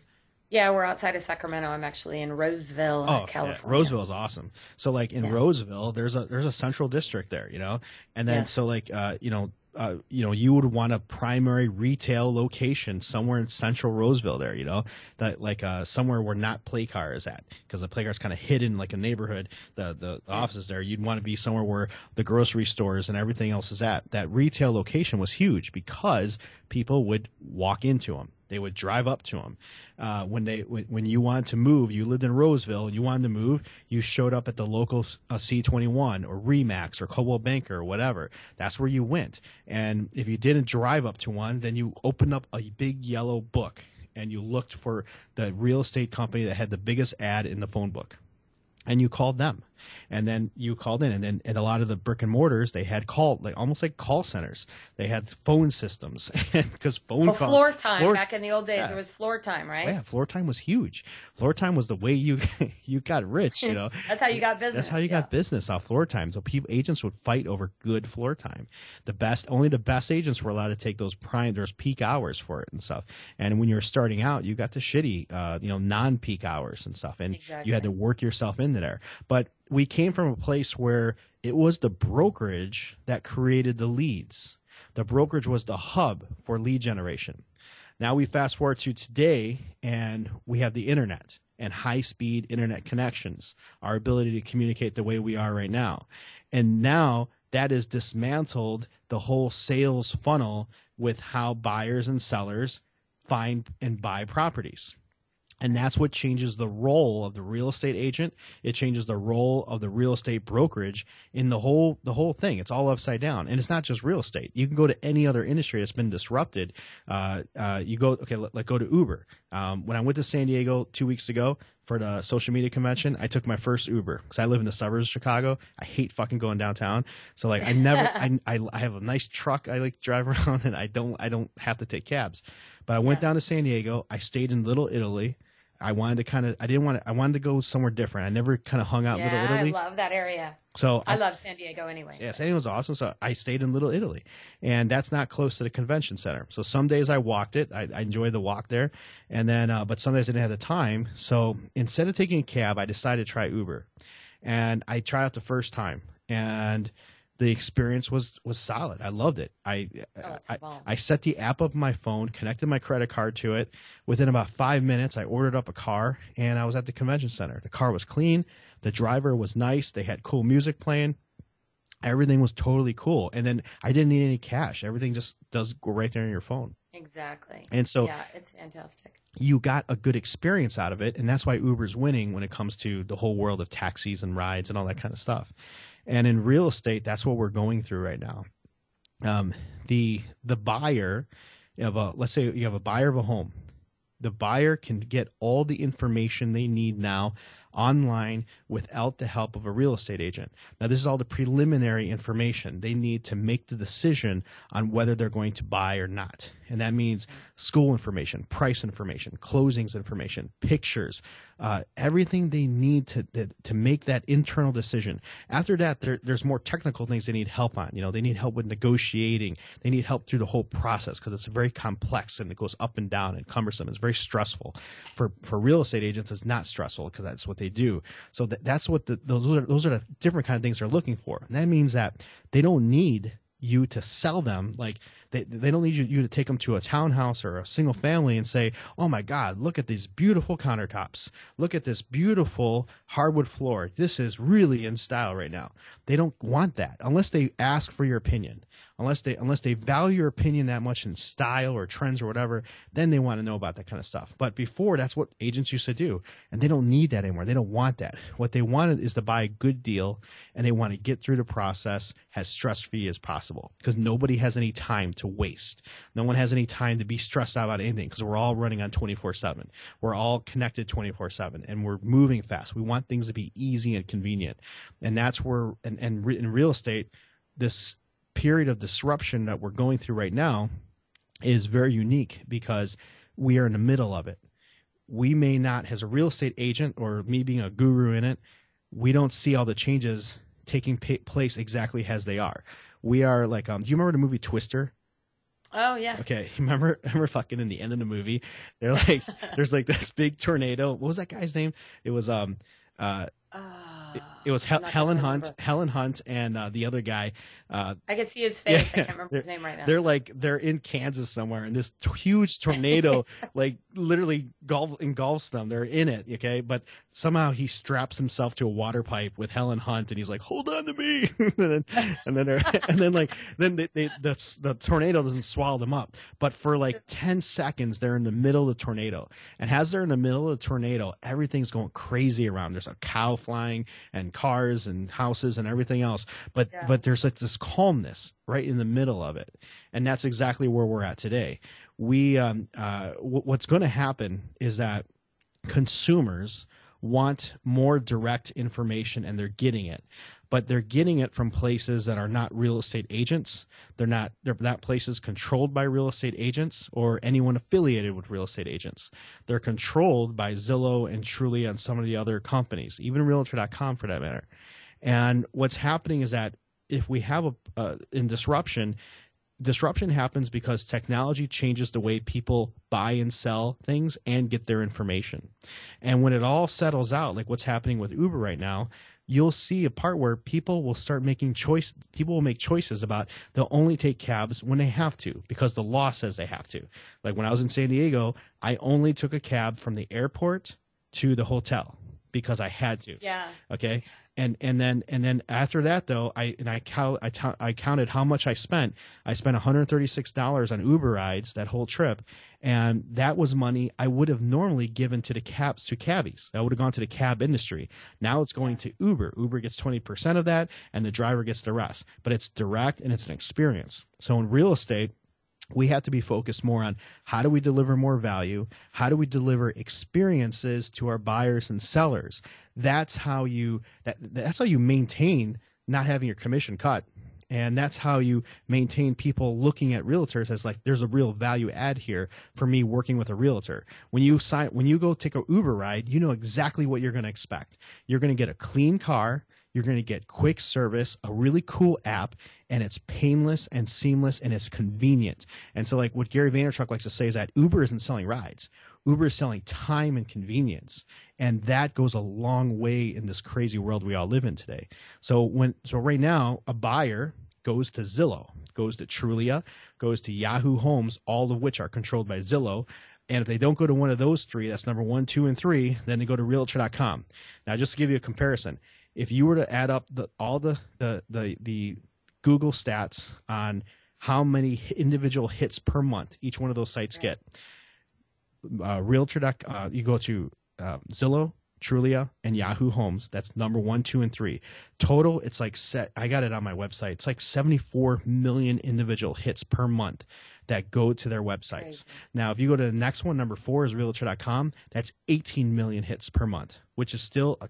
Yeah, we're outside of Sacramento. I'm actually in Roseville, Oh, California. Yeah. Roseville is awesome. So like in Yeah. Roseville, there's a there's a central district there, you know, and then Yes. so like uh, you know. Uh, you know, you would want a primary retail location somewhere in central Roseville there, you know, that like uh, somewhere where not play car is at, because the play car is kind of hidden like a neighborhood, the, the the offices there. You'd want to be somewhere where the grocery stores and everything else is at. That retail location was huge because people would walk into them They would drive up to them. Uh, when they when, when you wanted to move, you lived in Roseville and you wanted to move, you showed up at the local uh, C21 or Remax or Coldwell Banker or whatever. That's where you went. And if you didn't drive up to one, then you opened up a big yellow book and you looked for the real estate company that had the biggest ad in the phone book and you called them and then you called in and then and a lot of the brick and mortars they had call like almost like call centers they had phone systems because phone well, call, floor time floor- back in the old days Yeah. there was floor time right yeah floor time was huge floor time was the way you you got rich you know that's how you got business that's how you yeah. got business off floor time. So people, agents would fight over good floor time. The best, only the best agents were allowed to take those prime, those peak hours for it and stuff. And when you were starting out, you got the shitty, uh, you know, non-peak hours and stuff, and you had to work yourself into there. But we came from a place where it was the brokerage that created the leads. The brokerage was the hub for lead generation. Now we fast forward to today, and we have the internet and high speed internet connections, our ability to communicate the way we are right now. And now that has dismantled the whole sales funnel with how buyers and sellers find and buy properties. And that's what changes the role of the real estate agent. It changes the role of the real estate brokerage in the whole the whole thing. It's all upside down, and it's not just real estate. You can go to any other industry that's been disrupted. Uh, uh, you go okay, let, let go to Uber. Um, when I went to San Diego two weeks ago for the social media convention, I took my first Uber because I live in the suburbs of Chicago. I hate fucking going downtown, so like I never I, I I have a nice truck I like to drive around, and I don't I don't have to take cabs. But I went Yeah. down to San Diego. I stayed in Little Italy. I wanted to kind of I didn't want to I wanted to go somewhere different. I never kind of hung out in yeah Little Italy. i love that area so i love san diego anyway yeah, San Diego was awesome. So I stayed in Little Italy, and that's not close to the convention center. So some days I walked it. I, I enjoyed the walk there, and then uh, but some days I didn't have the time. So instead of taking a cab, I decided to try Uber, and I tried out the first time, and the experience was was solid. I loved it. I Oh, I. I set the app up on my phone, connected my credit card to it. Within about five minutes, I ordered up a car, and I was at the convention center. The car was clean. The driver was nice. They had cool music playing everything was totally cool and then i didn't need any cash everything just does go right there on your phone exactly and so yeah it's fantastic you got a good experience out of it and that's why uber's winning when it comes to the whole world of taxis and rides and all that kind of stuff and in real estate that's what we're going through right now. Um, the the buyer of a let's say you have a buyer of a home. The buyer can get all the information they need now online without the help of a real estate agent. Now, this is all the preliminary information they need to make the decision on whether they're going to buy or not. And that means school information, price information, closings information, pictures, uh, everything they need to, to to make that internal decision. After that, there, there's more technical things they need help on. You know, they need help with negotiating. They need help through the whole process because it's very complex and it goes up and down and cumbersome. It's very stressful. For for real estate agents, it's not stressful because that's what they do. So that, that's what the those are those are the different kind of things they're looking for. And that means that they don't need you to sell them. Like they, they don't need you, you to take them to a townhouse or a single family and say oh my god look at these beautiful countertops. Look at this beautiful hardwood floor. This is really in style right now. They don't want that unless they ask for your opinion unless they unless they value your opinion that much in style or trends or whatever then they want to know about that kind of stuff. But before that's what agents used to do and they don't need that anymore. They don't want that. What they wanted is to buy a good deal and they want to get through the process as stress free as possible because nobody has any time to waste. No one has any time to be stressed out about anything because we're all running on 24 7 we're all connected 24 7 and we're moving fast. We want things to be easy and convenient. And that's where and, and in real estate this period of disruption that we're going through right now is very unique because we are in the middle of it. We may not, as a real estate agent or me being a guru in it, we don't see all the changes taking pa- place exactly as they are. We are like, um, do you remember the movie Twister? oh yeah Okay, remember, remember fucking in the end of the movie, they're like, there's like this big tornado. What was that guy's name? It was um, uh, oh it, it was Hel- Helen Hunt, Helen Hunt, and uh, the other guy. Uh, I can see his face. Yeah, I can't remember his name right now. They're like they're in Kansas somewhere, and this t- huge tornado like literally golf, engulfs them. They're in it, okay. But somehow he straps himself to a water pipe with Helen Hunt, and he's like, "Hold on to me," and then and then, and then like then they, they, the the tornado doesn't swallow them up, but for like ten seconds they're in the middle of the tornado, and as they're in the middle of the tornado, everything's going crazy around. There's a cow flying and cars and houses and everything else, but yeah. but there's like this calmness right in the middle of it, and that's exactly where we're at today. We um, uh, w- what's going to happen is that consumers want more direct information and they're getting it. But they're getting it from places that are not real estate agents. They're not they're not places controlled by real estate agents or anyone affiliated with real estate agents. They're controlled by zillow and trulia and some of the other companies even realtor.com for that matter. And what's happening is that if we have a in disruption, disruption happens because technology changes the way people buy and sell things and get their information. And when it all settles out, like what's happening with Uber right now, you'll see a part where people will start making choice people will make choices about they'll only take cabs when they have to because the law says they have to. Like when I was in San Diego, I only took a cab from the airport to the hotel because I had to. Yeah. Okay and and then and then after that though I and I count I, t- I counted how much I spent. I spent $136 on Uber rides that whole trip, and that was money I would have normally given to the cabs to cabbies. That would have gone to the cab industry. Now it's going to Uber. Uber gets 20% of that, and the driver gets the rest. But it's direct and it's an experience. So in real estate we have to be focused more on how do we deliver more value? How do we deliver experiences to our buyers and sellers? That's how you that, that's how you maintain not having your commission cut. And that's how you maintain people looking at realtors as like there's a real value add here for me working with a realtor. When you sign when you go take a uber ride you know exactly what you're going to expect. You're going to get a clean car you're going to get quick service, a really cool app, and it's painless and seamless and it's convenient. And so, like what Gary Vaynerchuk likes to say is that Uber isn't selling rides. Uber is selling time and convenience, and that goes a long way in this crazy world we all live in today. So when so right now, a buyer goes to Zillow, goes to Trulia, goes to Yahoo Homes, all of which are controlled by Zillow. And if they don't go to one of those three, that's number one, two, and three, then they go to Realtor.com. Now, just to give you a comparison, if you were to add up the, all the, the, the, the Google stats on how many individual hits per month each one of those sites get, uh, Realtor. Uh, you go to uh, Zillow, Trulia, and Yahoo Homes. That's number one, two, and three. Total, it's like set. I got it on my website. It's like 74 million individual hits per month that go to their websites. Now, if you go to the next one, number four is Realtor.com. That's 18 million hits per month, which is still a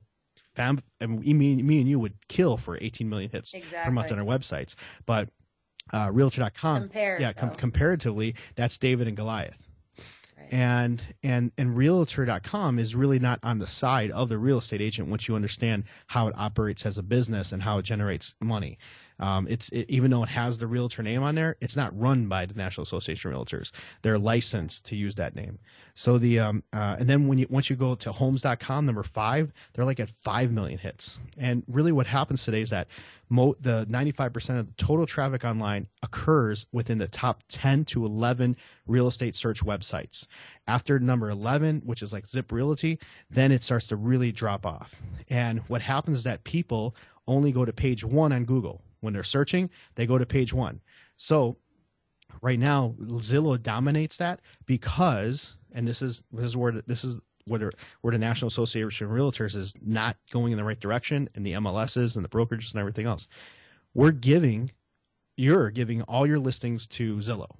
fam- and me, me and you would kill for 18 million hits exactly. per month on our websites. But uh, Realtor.com, Compared, yeah, com- comparatively, that's David and Goliath. And and and Realtor.com is really not on the side of the real estate agent once you understand how it operates as a business and how it generates money. Um, it's it, even though it has the realtor name on there, it's not run by the National Association of Realtors. They're licensed to use that name. So the um, uh, and then when you once you go to Homes.com, number five, they're like at five million hits. And really, what happens today is that mo- the 95% of the total traffic online occurs within the top 10 to 11 real estate search websites. After number 11, which is like Zip Realty, then it starts to really drop off. And what happens is that people only go to page one on Google when they're searching, they go to page one. So right now, Zillow dominates that because, and this is this is where this is where, where the National Association of Realtors is not going in the right direction, and the MLSs and the brokerages and everything else. We're giving, you're giving all your listings to Zillow.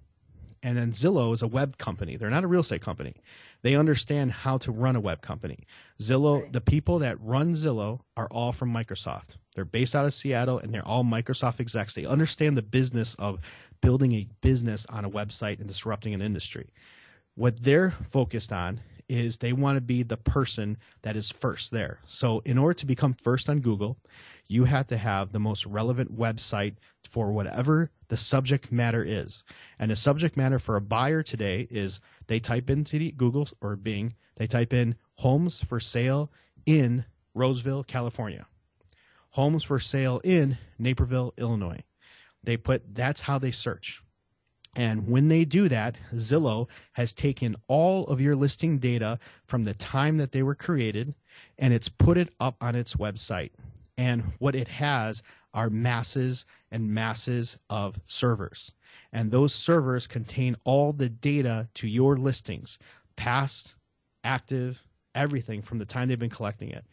And then Zillow is a web company. They're not a real estate company. They understand how to run a web company. Zillow, right. the people that run Zillow are all from Microsoft. They're based out of Seattle and they're all Microsoft execs. They understand the business of building a business on a website and disrupting an industry. What they're focused on is they want to be the person that is first there. So in order to become first on Google, you have to have the most relevant website for whatever the subject matter is. And the subject matter for a buyer today is they type into Google or Bing, they type in homes for sale in Roseville, California. homes for sale in Naperville, Illinois. They put that's how they search. And when they do that, Zillow has taken all of your listing data from the time that they were created and it's put it up on its website. And what it has are masses and masses of servers. And those servers contain all the data to your listings, past, active, everything from the time they've been collecting it.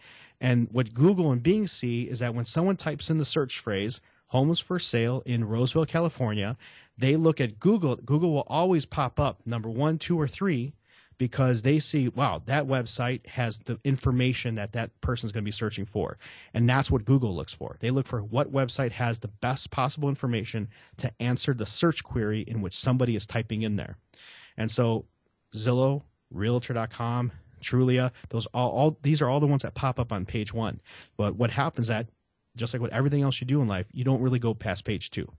And what Google and Bing see is that when someone types in the search phrase, homes for sale in Roseville, California, they look at Google. Google will always pop up number one, two, or three because they see, wow, that website has the information that that person is going to be searching for. And that's what Google looks for. They look for what website has the best possible information to answer the search query in which somebody is typing in there. And so Zillow, Realtor.com, Trulia, those all, all these are all the ones that pop up on page one. But what happens that just like with everything else you do in life, you don't really go past page two.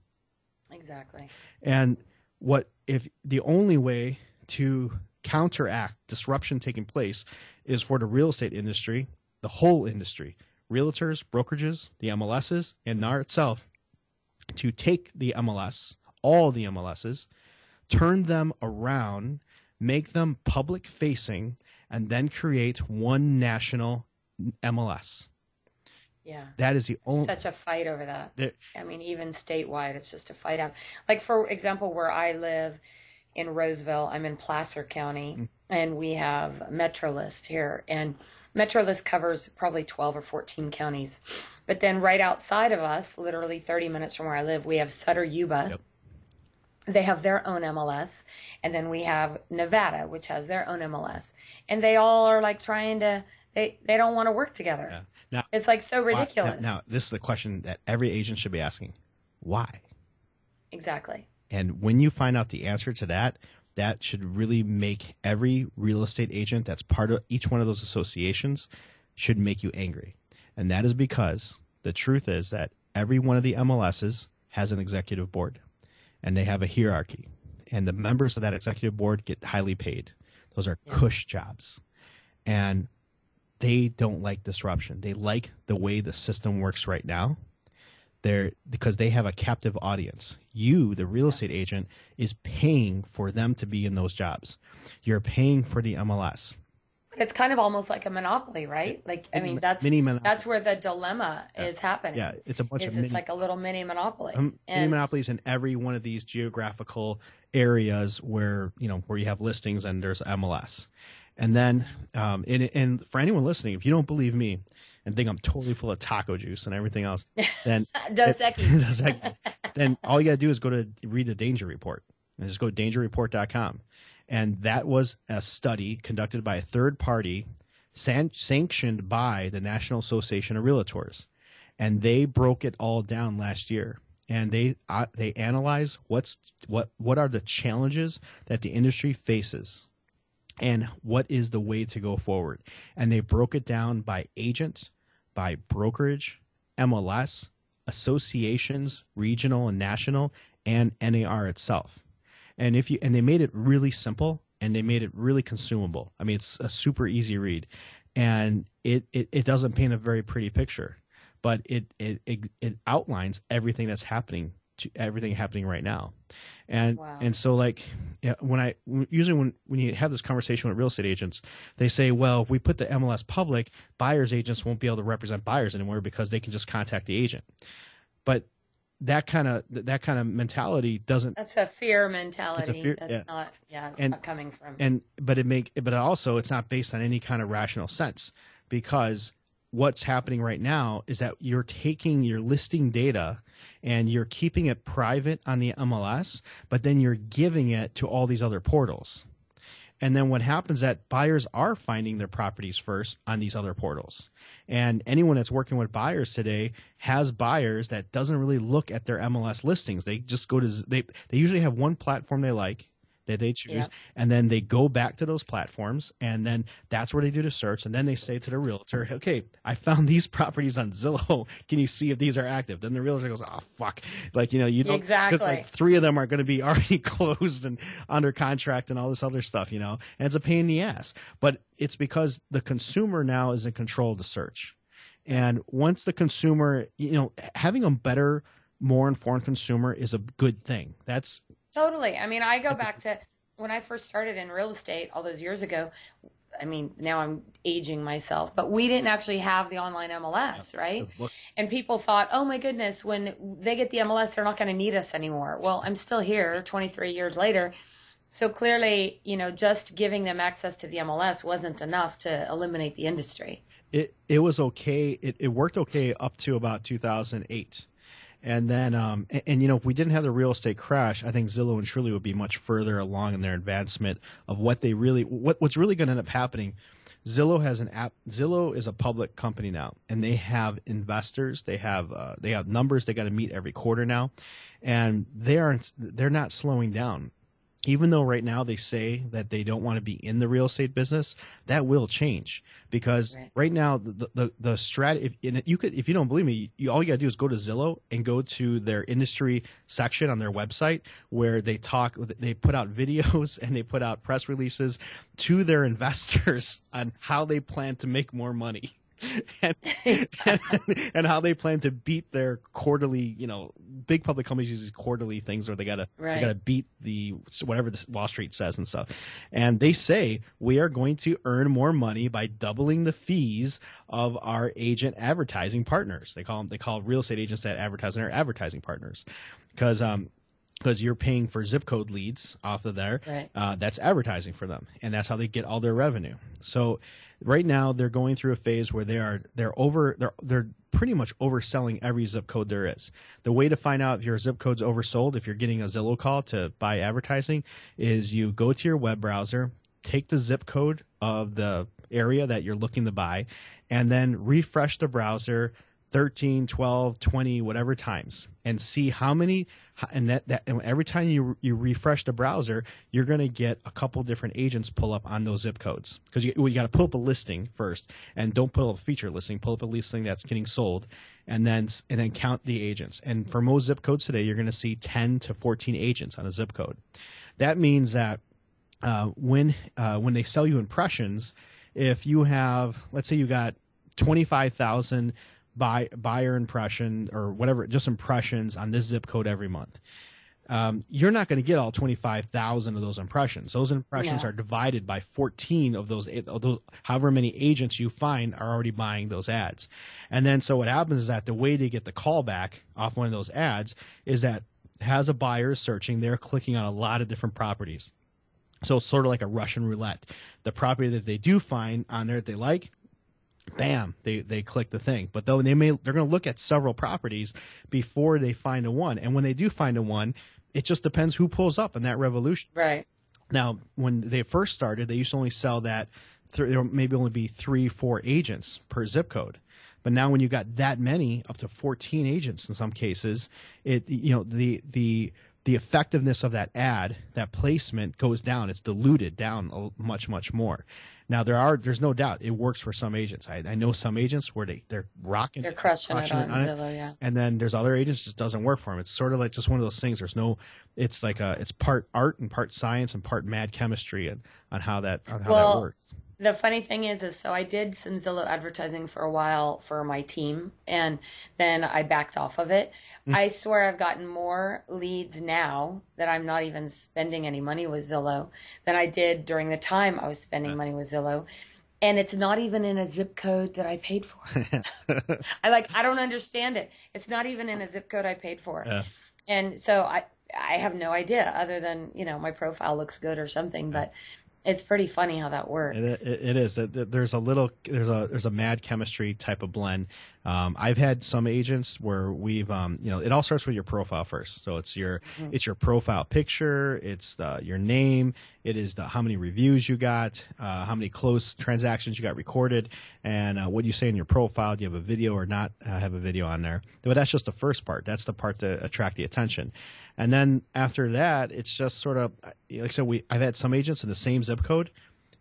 Exactly. And what if the only way to counteract disruption taking place is for the real estate industry, the whole industry, realtors, brokerages, the MLSs, and NAR itself, to take the MLS, all the MLSs, turn them around, make them public facing, and then create one national MLS. Yeah. That is the only. Such a fight over that. The- I mean, even statewide, it's just a fight out. Like, for example, where I live in Roseville, I'm in Placer County, Mm. and we have MetroList here. And MetroList covers probably 12 or 14 counties. But then right outside of us, literally 30 minutes from where I live, we have Sutter Yuba. Yep. They have their own MLS. And then we have Nevada, which has their own MLS. And they all are like trying to, they, they don't want to work together. Yeah. Now- it's like so Why- ridiculous. Now, now, this is the question that every agent should be asking: Why? Exactly. And when you find out the answer to that, that should really make every real estate agent that's part of each one of those associations should make you angry. And that is because the truth is that every one of the MLSs has an executive board and they have a hierarchy. And the members of that executive board get highly paid. Those are Yeah. cush jobs. And they don't like disruption. They like the way the system works right now. They're because they have a captive audience. You, the real estate agent, is paying for them to be in those jobs. You're paying for the MLS. It's kind of almost like a monopoly, right? Like, I mean, that's mini that's where the dilemma is happening. Yeah, it's a bunch is of it's like a little mini monopoly. um, mini monopolies in every one of these geographical areas where you know where you have listings and there's MLS. And then, um, and, and for anyone listening, if you don't believe me and think I'm totally full of taco juice and everything else, then Dos Equis. Then all you got to do is go to read the danger report and just go to dangerreport.com. And that was a study conducted by a third party san- sanctioned by the National Association of Realtors. And they broke it all down last year. And they uh, they analyze what's what what are the challenges that the industry faces and what is the way to go forward. And they broke it down by agent, by brokerage, MLS, associations, regional and national, and NAR itself. And if you and they made it really simple and they made it really consumable. I mean, it's a super easy read, and it it, it doesn't paint a very pretty picture, but it, it it it outlines everything that's happening to everything happening right now, and Wow. and so like when I usually when when you have this conversation with real estate agents, they say, well, if we put the MLS public, buyers agents won't be able to represent buyers anymore because they can just contact the agent. But that kind of that kind of mentality doesn't That's a fear mentality. a fear- That's yeah. not, yeah, it's And- not coming from. and but it make but also it's not based on any kind of rational sense because what's happening right now is that you're taking your listing data and you're keeping it private on the MLS, but then you're giving it to all these other portals. And then what happens that buyers are finding their properties first on these other portals. And anyone that's working with buyers today has buyers that doesn't really look at their MLS listings. They just go to they they usually have one platform they like that they choose Yeah. and then they go back to those platforms and then that's where they do the search and then they say to the realtor okay i found these properties on zillow can you see if these are active then the realtor goes oh fuck like you know you don't Exactly. like three of them are going to be already closed and under contract and all this other stuff you know and it's a pain in the ass but it's because the consumer now is in control of the search And once the consumer, you know, having a better, more informed consumer is a good thing. That's totally. I mean, I go That's a- back to when I first started in real estate all those years ago. I mean, now I'm aging myself, but we didn't actually have the online MLS, right? And people thought, oh my goodness, when they get the MLS, they're not going to need us anymore. Well, I'm still here 23 years later. So clearly, you know, just giving them access to the MLS wasn't enough to eliminate the industry. it it was okay. It, it worked okay up to about 2008, and then um and, and, you know if we didn't have the real estate crash, I think Zillow and Trulia would be much further along in their advancement of what they really what what's really going to end up happening. Zillow has an app. Zillow is a public company now, and they have investors. They have uh, they have numbers they got to meet every quarter now, and they aren't they're not slowing down even though right now they say that they don't want to be in the real estate business, that will change because right, Right. now the the, the strat if you could if you don't believe me, you, all you gotta do is go to Zillow and go to their industry section on their website where they talk they put out videos and they put out press releases to their investors on how they plan to make more money. and, and, and how they plan to beat their quarterly, you know, big public companies use these quarterly things where they gotta they gotta beat the whatever the Wall Street says and stuff. And they say we are going to earn more money by doubling the fees of our agent advertising partners. They call them they call real estate agents that advertise their advertising partners because um because you're paying for zip code leads off of there Right. uh, that's advertising for them, and that's how they get all their revenue. So right now they're going through a phase where they are they're over they're they're pretty much overselling every zip code there is. The way to find out if your zip code's oversold, if you're getting a Zillow call to buy advertising, is you go to your web browser, take the zip code of the area that you're looking to buy, and then refresh the browser 13, 12, 20, whatever times, and see how many. And that, that and every time you you refresh the browser, you're going to get a couple different agents pull up on those zip codes because you, you got to pull up a listing first, and don't pull up a feature listing. Pull up a listing that's getting sold, and then and then count the agents. And for most zip codes today, you're going to see 10 to 14 agents on a zip code. That means that uh, when uh, when they sell you impressions, if you have, let's say you got 25,000 buy, buyer impression or whatever, just impressions on this zip code every month. Um, you're not going to get all 25,000 of those impressions. Those impressions Yeah. are divided by 14 of those, of those, however many agents you find are already buying those ads. And then so what happens is that the way to get the call back off one of those ads is that has a buyer searching, they're clicking on a lot of different properties. So it's sort of like a Russian roulette. The property that they do find on there that they like, bam, they they click the thing. But though they may they're going to look at several properties before they find a one. And when they do find a one, it just depends who pulls up in that revolution. Right. Now, when they first started, they used to only sell that. Th- there maybe only be three, four agents per zip code. But now, when you got that many, up to 14 agents in some cases, it you know the the the effectiveness of that ad, that placement goes down. It's diluted down much much more. Now there are there's no doubt it works for some agents. I, I know some agents where they they're rocking, They're crushing, crushing it on Zillow, yeah. and then there's other agents it just doesn't work for them. It's sort of like just one of those things. There's no, it's like a, it's part art and part science and part mad chemistry and on how that on how Well, that works. The funny thing is, is so I did some Zillow advertising for a while for my team, and then I backed off of it. Mm. I swear I've gotten more leads now that I'm not even spending any money with Zillow than I did during the time I was spending Yeah. money with Zillow. And it's not even in a zip code that I paid for. I like I don't understand it. It's not even in a zip code I paid for. Yeah. And so I I have no idea other than, you know, my profile looks good or something, but it's pretty funny how that works. It, it, it is. There's a little. There's a there's a mad chemistry type of blend. Um, I've had some agents where we've, um, you know, it all starts with your profile first. So it's your Mhm. it's your profile picture, it's the, your name, it is the how many reviews you got, uh, how many close transactions you got recorded, and uh, what you say in your profile. Do you have a video or not uh, have a video on there? But that's just the first part. That's the part to attract the attention. And then after that, it's just sort of like I said. We I've had some agents in the same zip code,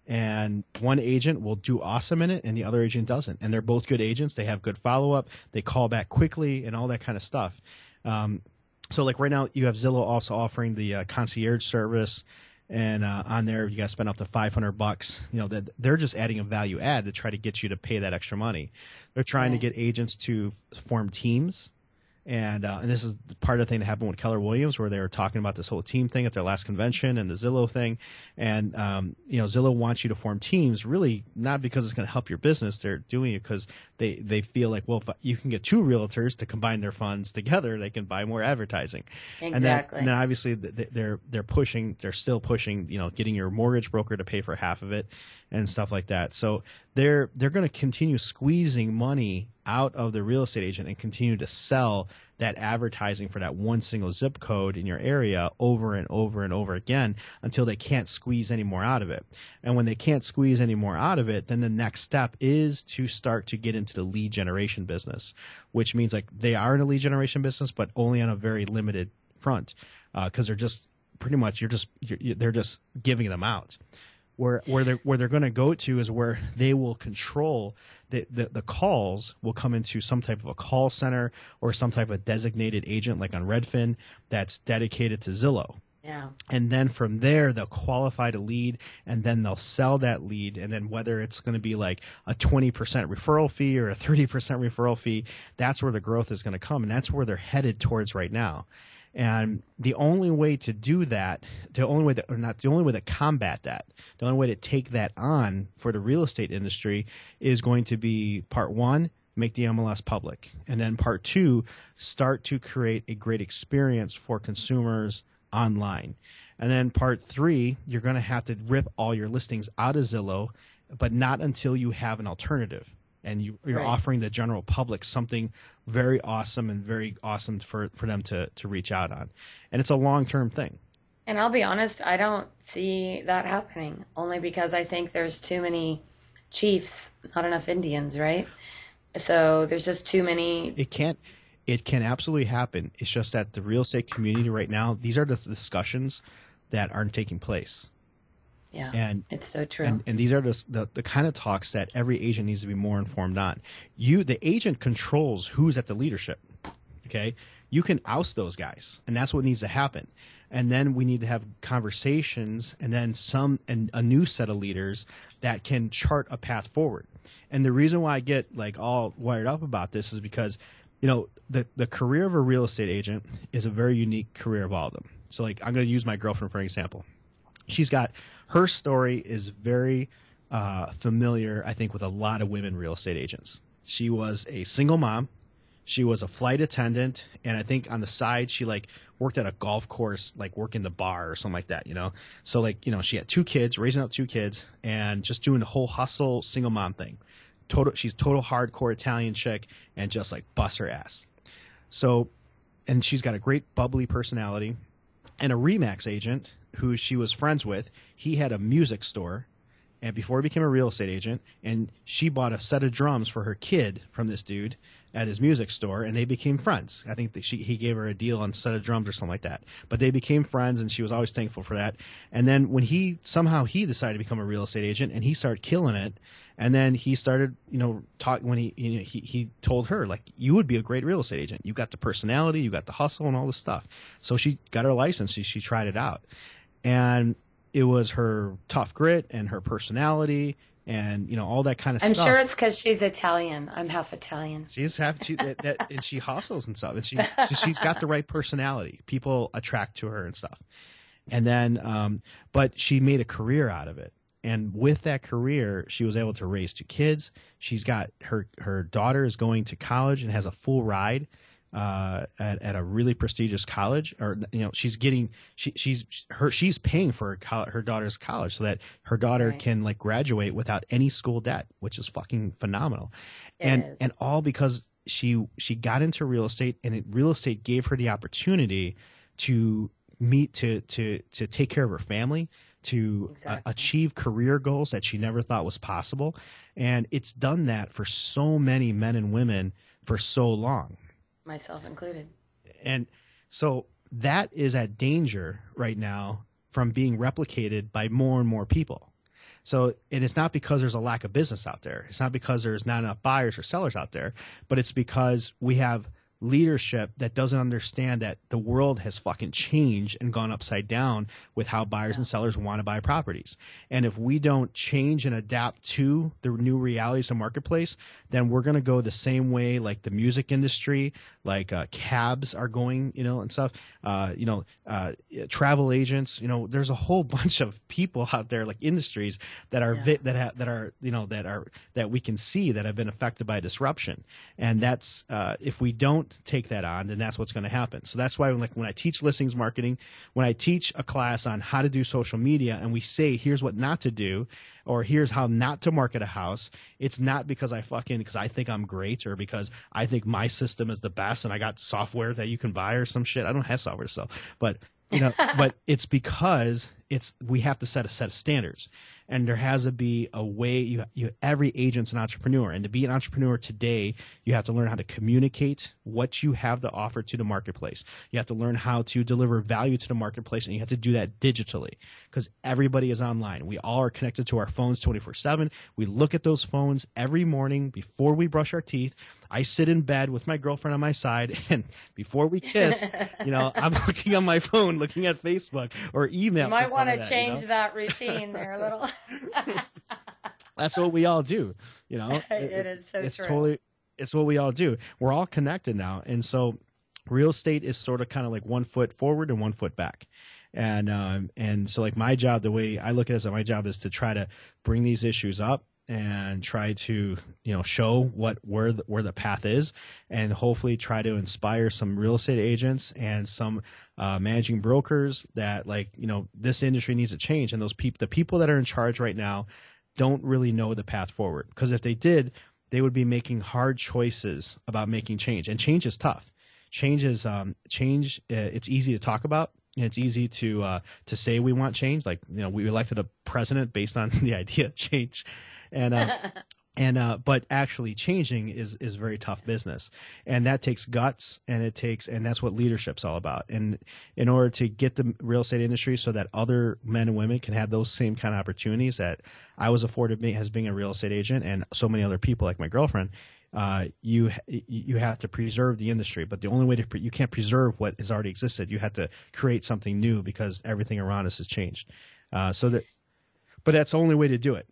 and one agent will do awesome in it, and the other agent doesn't. And they're both good agents. They have good follow up. They call back quickly, and all that kind of stuff. Um, so like right now, you have Zillow also offering the uh, concierge service. and uh, on there you got to spend up to 500 bucks you know that they're just adding a value add to try to get you to pay that extra money they're trying Right. to get agents to form teams and uh, and this is part of the thing that happened with Keller Williams, where they were talking about this whole team thing at their last convention and the Zillow thing, and um, you know Zillow wants you to form teams, really not because it's going to help your business. They're doing it because they they feel like well, if you can get two realtors to combine their funds together, they can buy more advertising. And then, Exactly. and then obviously th- th- they're they're pushing, they're still pushing, you know, getting your mortgage broker to pay for half of it and stuff like that. So they're they're going to continue squeezing money out of the real estate agent and continue to sell that advertising for that one single zip code in your area over and over and over again until they can't squeeze any more out of it. And when they can't squeeze any more out of it, then the next step is to start to get into the lead generation business, which means like they are in a lead generation business, but only on a very limited front uh, because they're just pretty much you're just you're, you they're just giving them out. Where where they're where they're going to go to is where they will control the, the the calls will come into some type of a call center or some type of designated agent like on Redfin that's dedicated to Zillow. Yeah. and then from there they'll qualify to lead and then they'll sell that lead. And then whether it's going to be like a 20% referral fee or a 30% referral fee that's where the growth is going to come. And that's where they're headed towards right now and the only way to do that the only way that or not the only way to combat that the only way to take that on for the real estate industry is going to be part one make the MLS public. And then part two, start to create a great experience for consumers online. And then part three, you're going to have to rip all your listings out of Zillow, but not until you have an alternative. And you, you're Right. offering the general public something very awesome and very awesome for, for them to, to reach out on. And it's a long term thing. And I'll be honest, I don't see that happening only because I think there's too many chiefs, not enough Indians, right? So there's just too many. It can't. It can absolutely happen. It's just that the real estate community right now, these are the discussions that aren't taking place, Yeah, and it's so true. and, and these are the, the the kind of talks that every agent needs to be more informed on. You, the agent, controls who's at the leadership. Okay, you can oust those guys, and that's what needs to happen. And then we need to have conversations, and then some and a new set of leaders that can chart a path forward. And the reason why I get like all wired up about this is because, you know, the the career of a real estate agent is a very unique career of all of them. So like I'm going to use my girlfriend for an example. She's got her story is very uh, familiar, I think, with a lot of women real estate agents. She was a single mom. She was a flight attendant, and I think on the side she like worked at a golf course, like working the bar or something like that, you know. So like you know she had two kids, raising up two kids, and just doing the whole hustle single mom thing. Total, she's total hardcore Italian chick, and just like bust her ass. So, and she's got a great bubbly personality, and a Remax agent who she was friends with. He had a music store, and before he became a real estate agent, and she bought a set of drums for her kid from this dude at his music store, and they became friends. I think that she he gave her a deal on a set of drums or something like that. But they became friends, and she was always thankful for that. And then when he somehow he decided to become a real estate agent, and he started killing it. And then he started, you know, talk when he, you know, he he told her like, you would be a great real estate agent. You got the personality, you got the hustle, and all this stuff. So she got her license. She she tried it out, and it was her tough grit and her personality and you know all that kind of stuff. I'm sure it's because she's Italian. I'm half Italian. She's have she, that, that, and she hustles and stuff, and she, she she's got the right personality. People attract to her and stuff. And then, um, but she made a career out of it, and with that career, she was able to raise two kids. She's got her her daughter is going to college and has a full ride uh, at at a really prestigious college, or you know, she's getting she she's her she's paying for her, her daughter's college so that her daughter Right. can like graduate without any school debt, which is fucking phenomenal It and is. and all because she she got into real estate and it, real estate gave her the opportunity to meet to to to take care of her family to uh, achieve career goals that she never thought was possible and it's done that for so many men and women for so long myself included. and so that is at danger right now from being replicated by more and more people. So, and it's not because there's a lack of business out there. It's not because there's not enough buyers or sellers out there, but it's because we have leadership that doesn't understand that the world has fucking changed and gone upside down with how buyers yeah. and sellers want to buy properties. And if we don't change and adapt to the new realities of marketplace, then we're going to go the same way like the music industry, like uh, cabs are going, you know, and stuff. Uh, you know, uh, travel agents. You know, there's a whole bunch of people out there, like industries that are yeah. vi- that ha- that are you know that are that we can see that have been affected by disruption. And that's uh, if we don't take that on, then that's what's going to happen. So that's why when, like when I teach listings marketing, when I teach a class on how to do social media, and we say here's what not to do, or here's how not to market a house, it's not because I fucking because I think I'm great or because I think my system is the best and I got software that you can buy or some shit. I don't have software to sell, but you know, but it's because it's we have to set a set of standards and there has to be a way you, you every agent's an entrepreneur. And to be an entrepreneur today you have to learn how to communicate what you have to offer to the marketplace. You have to learn how to deliver value to the marketplace and you have to do that digitally. Because everybody is online. We all are connected to our phones 24/7 we look at those phones every morning before we brush our teeth I sit in bed with my girlfriend on my side and before we kiss you know I'm looking on my phone looking at Facebook or email you might want to change you know? that routine there a little That's what we all do, you know. it, it is so it's true. totally it's what we all do. We're all connected now, and so real estate is sort of kind of like one foot forward and one foot back. And um, and so like my job, the way I look at it, is that my job is to try to bring these issues up and try to you know show what where the, where the path is and hopefully try to inspire some real estate agents and some uh, managing brokers that like you know this industry needs to change. And those people the people that are in charge right now don't really know the path forward. Because if they did they would be making hard choices about making change. And change is tough. Change is um, change uh, it's easy to talk about it's easy to uh, to say we want change like you know we elected a president based on the idea of change and uh, and uh, but actually changing is is very tough business, and that takes guts, and it takes and that's what leadership's all about. And in order to get the real estate industry so that other men and women can have those same kind of opportunities that I was afforded me as being a real estate agent, and so many other people like my girlfriend. Uh, you you have to preserve the industry, but the only way to pre- you can't preserve what has already existed. You have to create something new because everything around us has changed. Uh, so that, but that's the only way to do it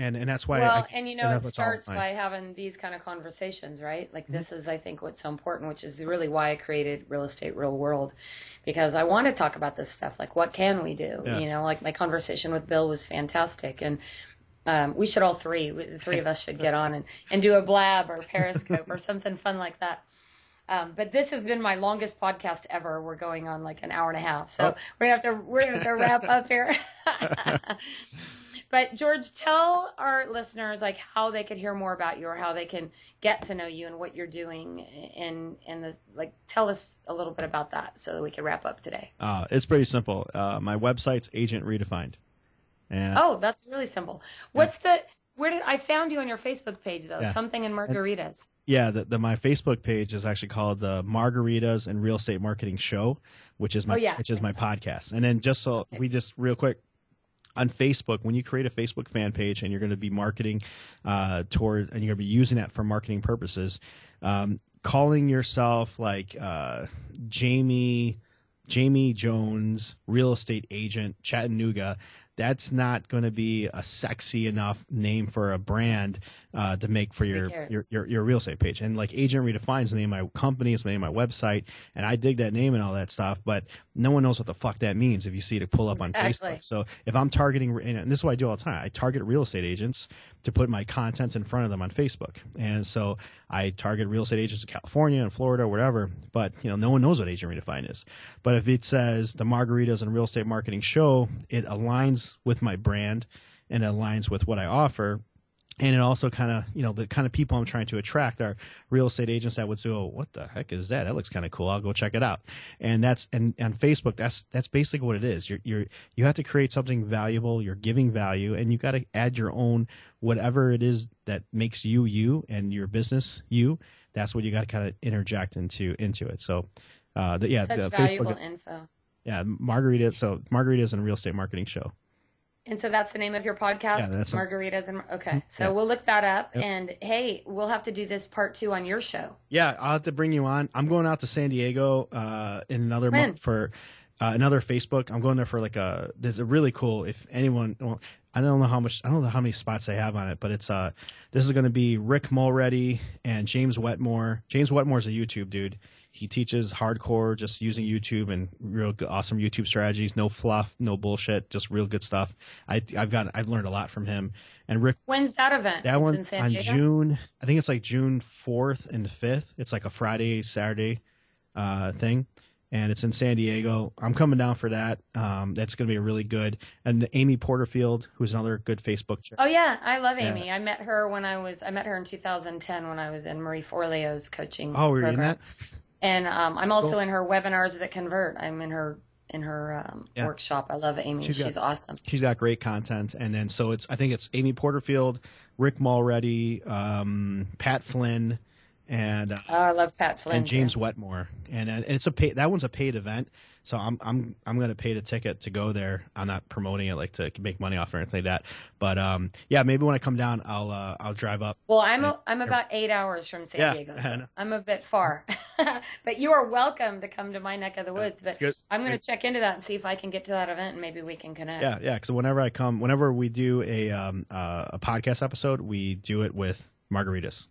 and and that's why. Well, I, and you know, it starts by having these kind of conversations, right? Like mm-hmm. this is, I think, what's so important, which is really why I created Real Estate Real World, because I want to talk about this stuff. Like, what can we do? Yeah. You know, like my conversation with Bill was fantastic, and um, we should all three, the three of us should get on and and do a blab or Periscope or something fun like that. Um, but this has been my longest podcast ever. We're going on like an hour and a half, so oh. we're gonna have to we're gonna have to wrap up here. But George, tell our listeners like how they could hear more about you or how they can get to know you and what you're doing and and this like tell us a little bit about that so that we can wrap up today. Uh, it's pretty simple. Uh, my website's Agent Redefined. And oh, that's really simple. What's the where did I found you on your Facebook page though? Yeah. Something in margaritas. Yeah, the, the, my Facebook page is actually called the Margaritas and Real Estate Marketing Show, which is my oh, yeah. which is my podcast. And then just so okay. we just real quick on Facebook, when you create a Facebook fan page and you're going to be marketing uh, toward, and you're going to be using that for marketing purposes, um, calling yourself like uh, Jamie Jamie Jones, real estate agent, Chattanooga, that's not going to be a sexy enough name for a brand uh, to make for your, your, your your real estate page. And like Agent Redefines the name of my company, it's the name of my website, and I dig that name and all that stuff. But no one knows what the fuck that means if you see it pull up exactly. on Facebook. So if I'm targeting, and this is what I do all the time, I target real estate agents to put my content in front of them on Facebook. And so I target real estate agents in California and Florida, whatever. But you know, no one knows what Agent Redefine is. But if it says the Margaritas and Real Estate Marketing Show, it aligns with my brand and it aligns with what I offer and it also kind of you know the kind of people I'm trying to attract are real estate agents that would say, "Oh, what the heck is that? That looks kind of cool. I'll go check it out." And that's and on Facebook, that's that's basically what it is. You're you're you have to create something valuable. You're giving value, and you got to add your own whatever it is that makes you you and your business you. That's what you got to kind of interject into into it. So, uh, the, yeah, Such the valuable Facebook, info. Yeah, Margarita. So Margarita's in a real estate marketing show. And so that's the name of your podcast, Yeah, that's a- Margaritas and okay. So Yeah. we'll look that up, Yep. and hey, we'll have to do this part two on your show. Yeah, I'll have to bring you on. I'm going out to San Diego uh, in another When? month for uh, another Facebook. I'm going there for like a. There's a really cool. If anyone, well, I don't know how much. I don't know how many spots they have on it, but it's uh, this is going to be Rick Mulready and James Wetmore. James Wetmore's a YouTube dude. He teaches hardcore, just using YouTube and real good, awesome YouTube strategies. No fluff, no bullshit, just real good stuff. I I've got I've learned a lot from him. And Rick When's that event? that It's one's on June. I think it's like June fourth and fifth. It's like a Friday Saturday uh, thing, and it's in San Diego. I'm coming down for that. Um, that's going to be a really good. And Amy Porterfield, who's another good Facebook chick. Oh yeah, I love Yeah. Amy. I met her when I was I met her in 2010 when I was in Marie Forleo's coaching. Oh, were you in that? And um, I'm That's also cool. in her webinars that convert. I'm in her in her um, Yeah. workshop. I love Amy. She's She's, got- awesome. She's got great content, and then so it's I think it's Amy Porterfield, Rick Mulready, um, Pat Flynn, and uh, Oh, I love Pat Flynn. and James too. Wetmore, and and it's a pay, that one's a paid event. So I'm I'm I'm gonna pay the ticket to go there. I'm not promoting it like to make money off or anything like that. But um yeah, maybe when I come down, I'll uh, I'll drive up. Well, I'm Yeah. a, I'm about eight hours from San Yeah, Diego, so. I'm a bit far. but you are welcome to come to my neck of the woods. It's But. I'm going to check into that and see if I can get to that event and maybe we can connect. Yeah, yeah. Because whenever I come, whenever we do a um uh, a podcast episode, we do it with margaritas.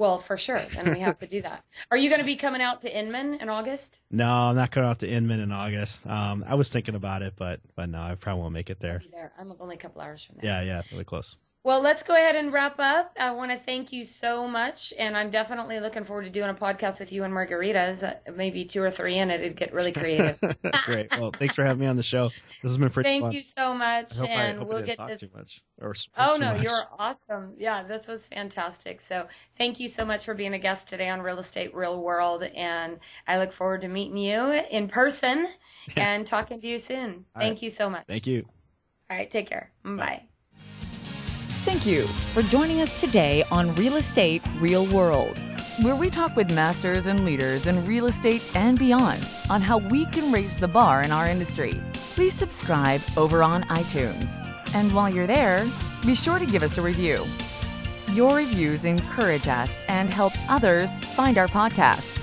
Well, for sure. Then we have to do that. Are you going to be coming out to Inman in August? No, I'm not coming out to Inman in August. Um, I was thinking about it, but but no, I probably won't make it there. there. I'm only a couple hours from there. Yeah, yeah, really close. Well, let's go ahead and wrap up. I want to thank you so much, and I'm definitely looking forward to doing a podcast with you and margaritas. Uh, maybe two or three in it. It'd get really creative. Great. Well, thanks for having me on the show. This has been pretty fun. Thank fun. you so much, I hope I, and I we'll get talk this. too much or Oh no, much. you're awesome. Yeah, this was fantastic. So thank you so much for being a guest today on Real Estate Real World, and I look forward to meeting you in person and talking to you soon. All Thank right. you so much. Thank you. All right, take care. Bye. Thank you for joining us today on Real Estate Real World, where we talk with masters and leaders in real estate and beyond on how we can raise the bar in our industry. Please subscribe over on iTunes. And while you're there, be sure to give us a review. Your reviews encourage us and help others find our podcast.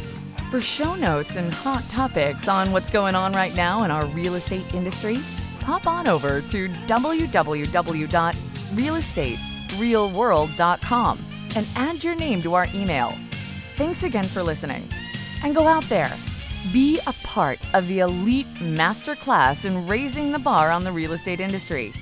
For show notes and hot topics on what's going on right now in our real estate industry, hop on over to www.realestaterealworld.com and add your name to our email. Thanks again for listening. And go out there, be a part of the elite masterclass in raising the bar on the real estate industry.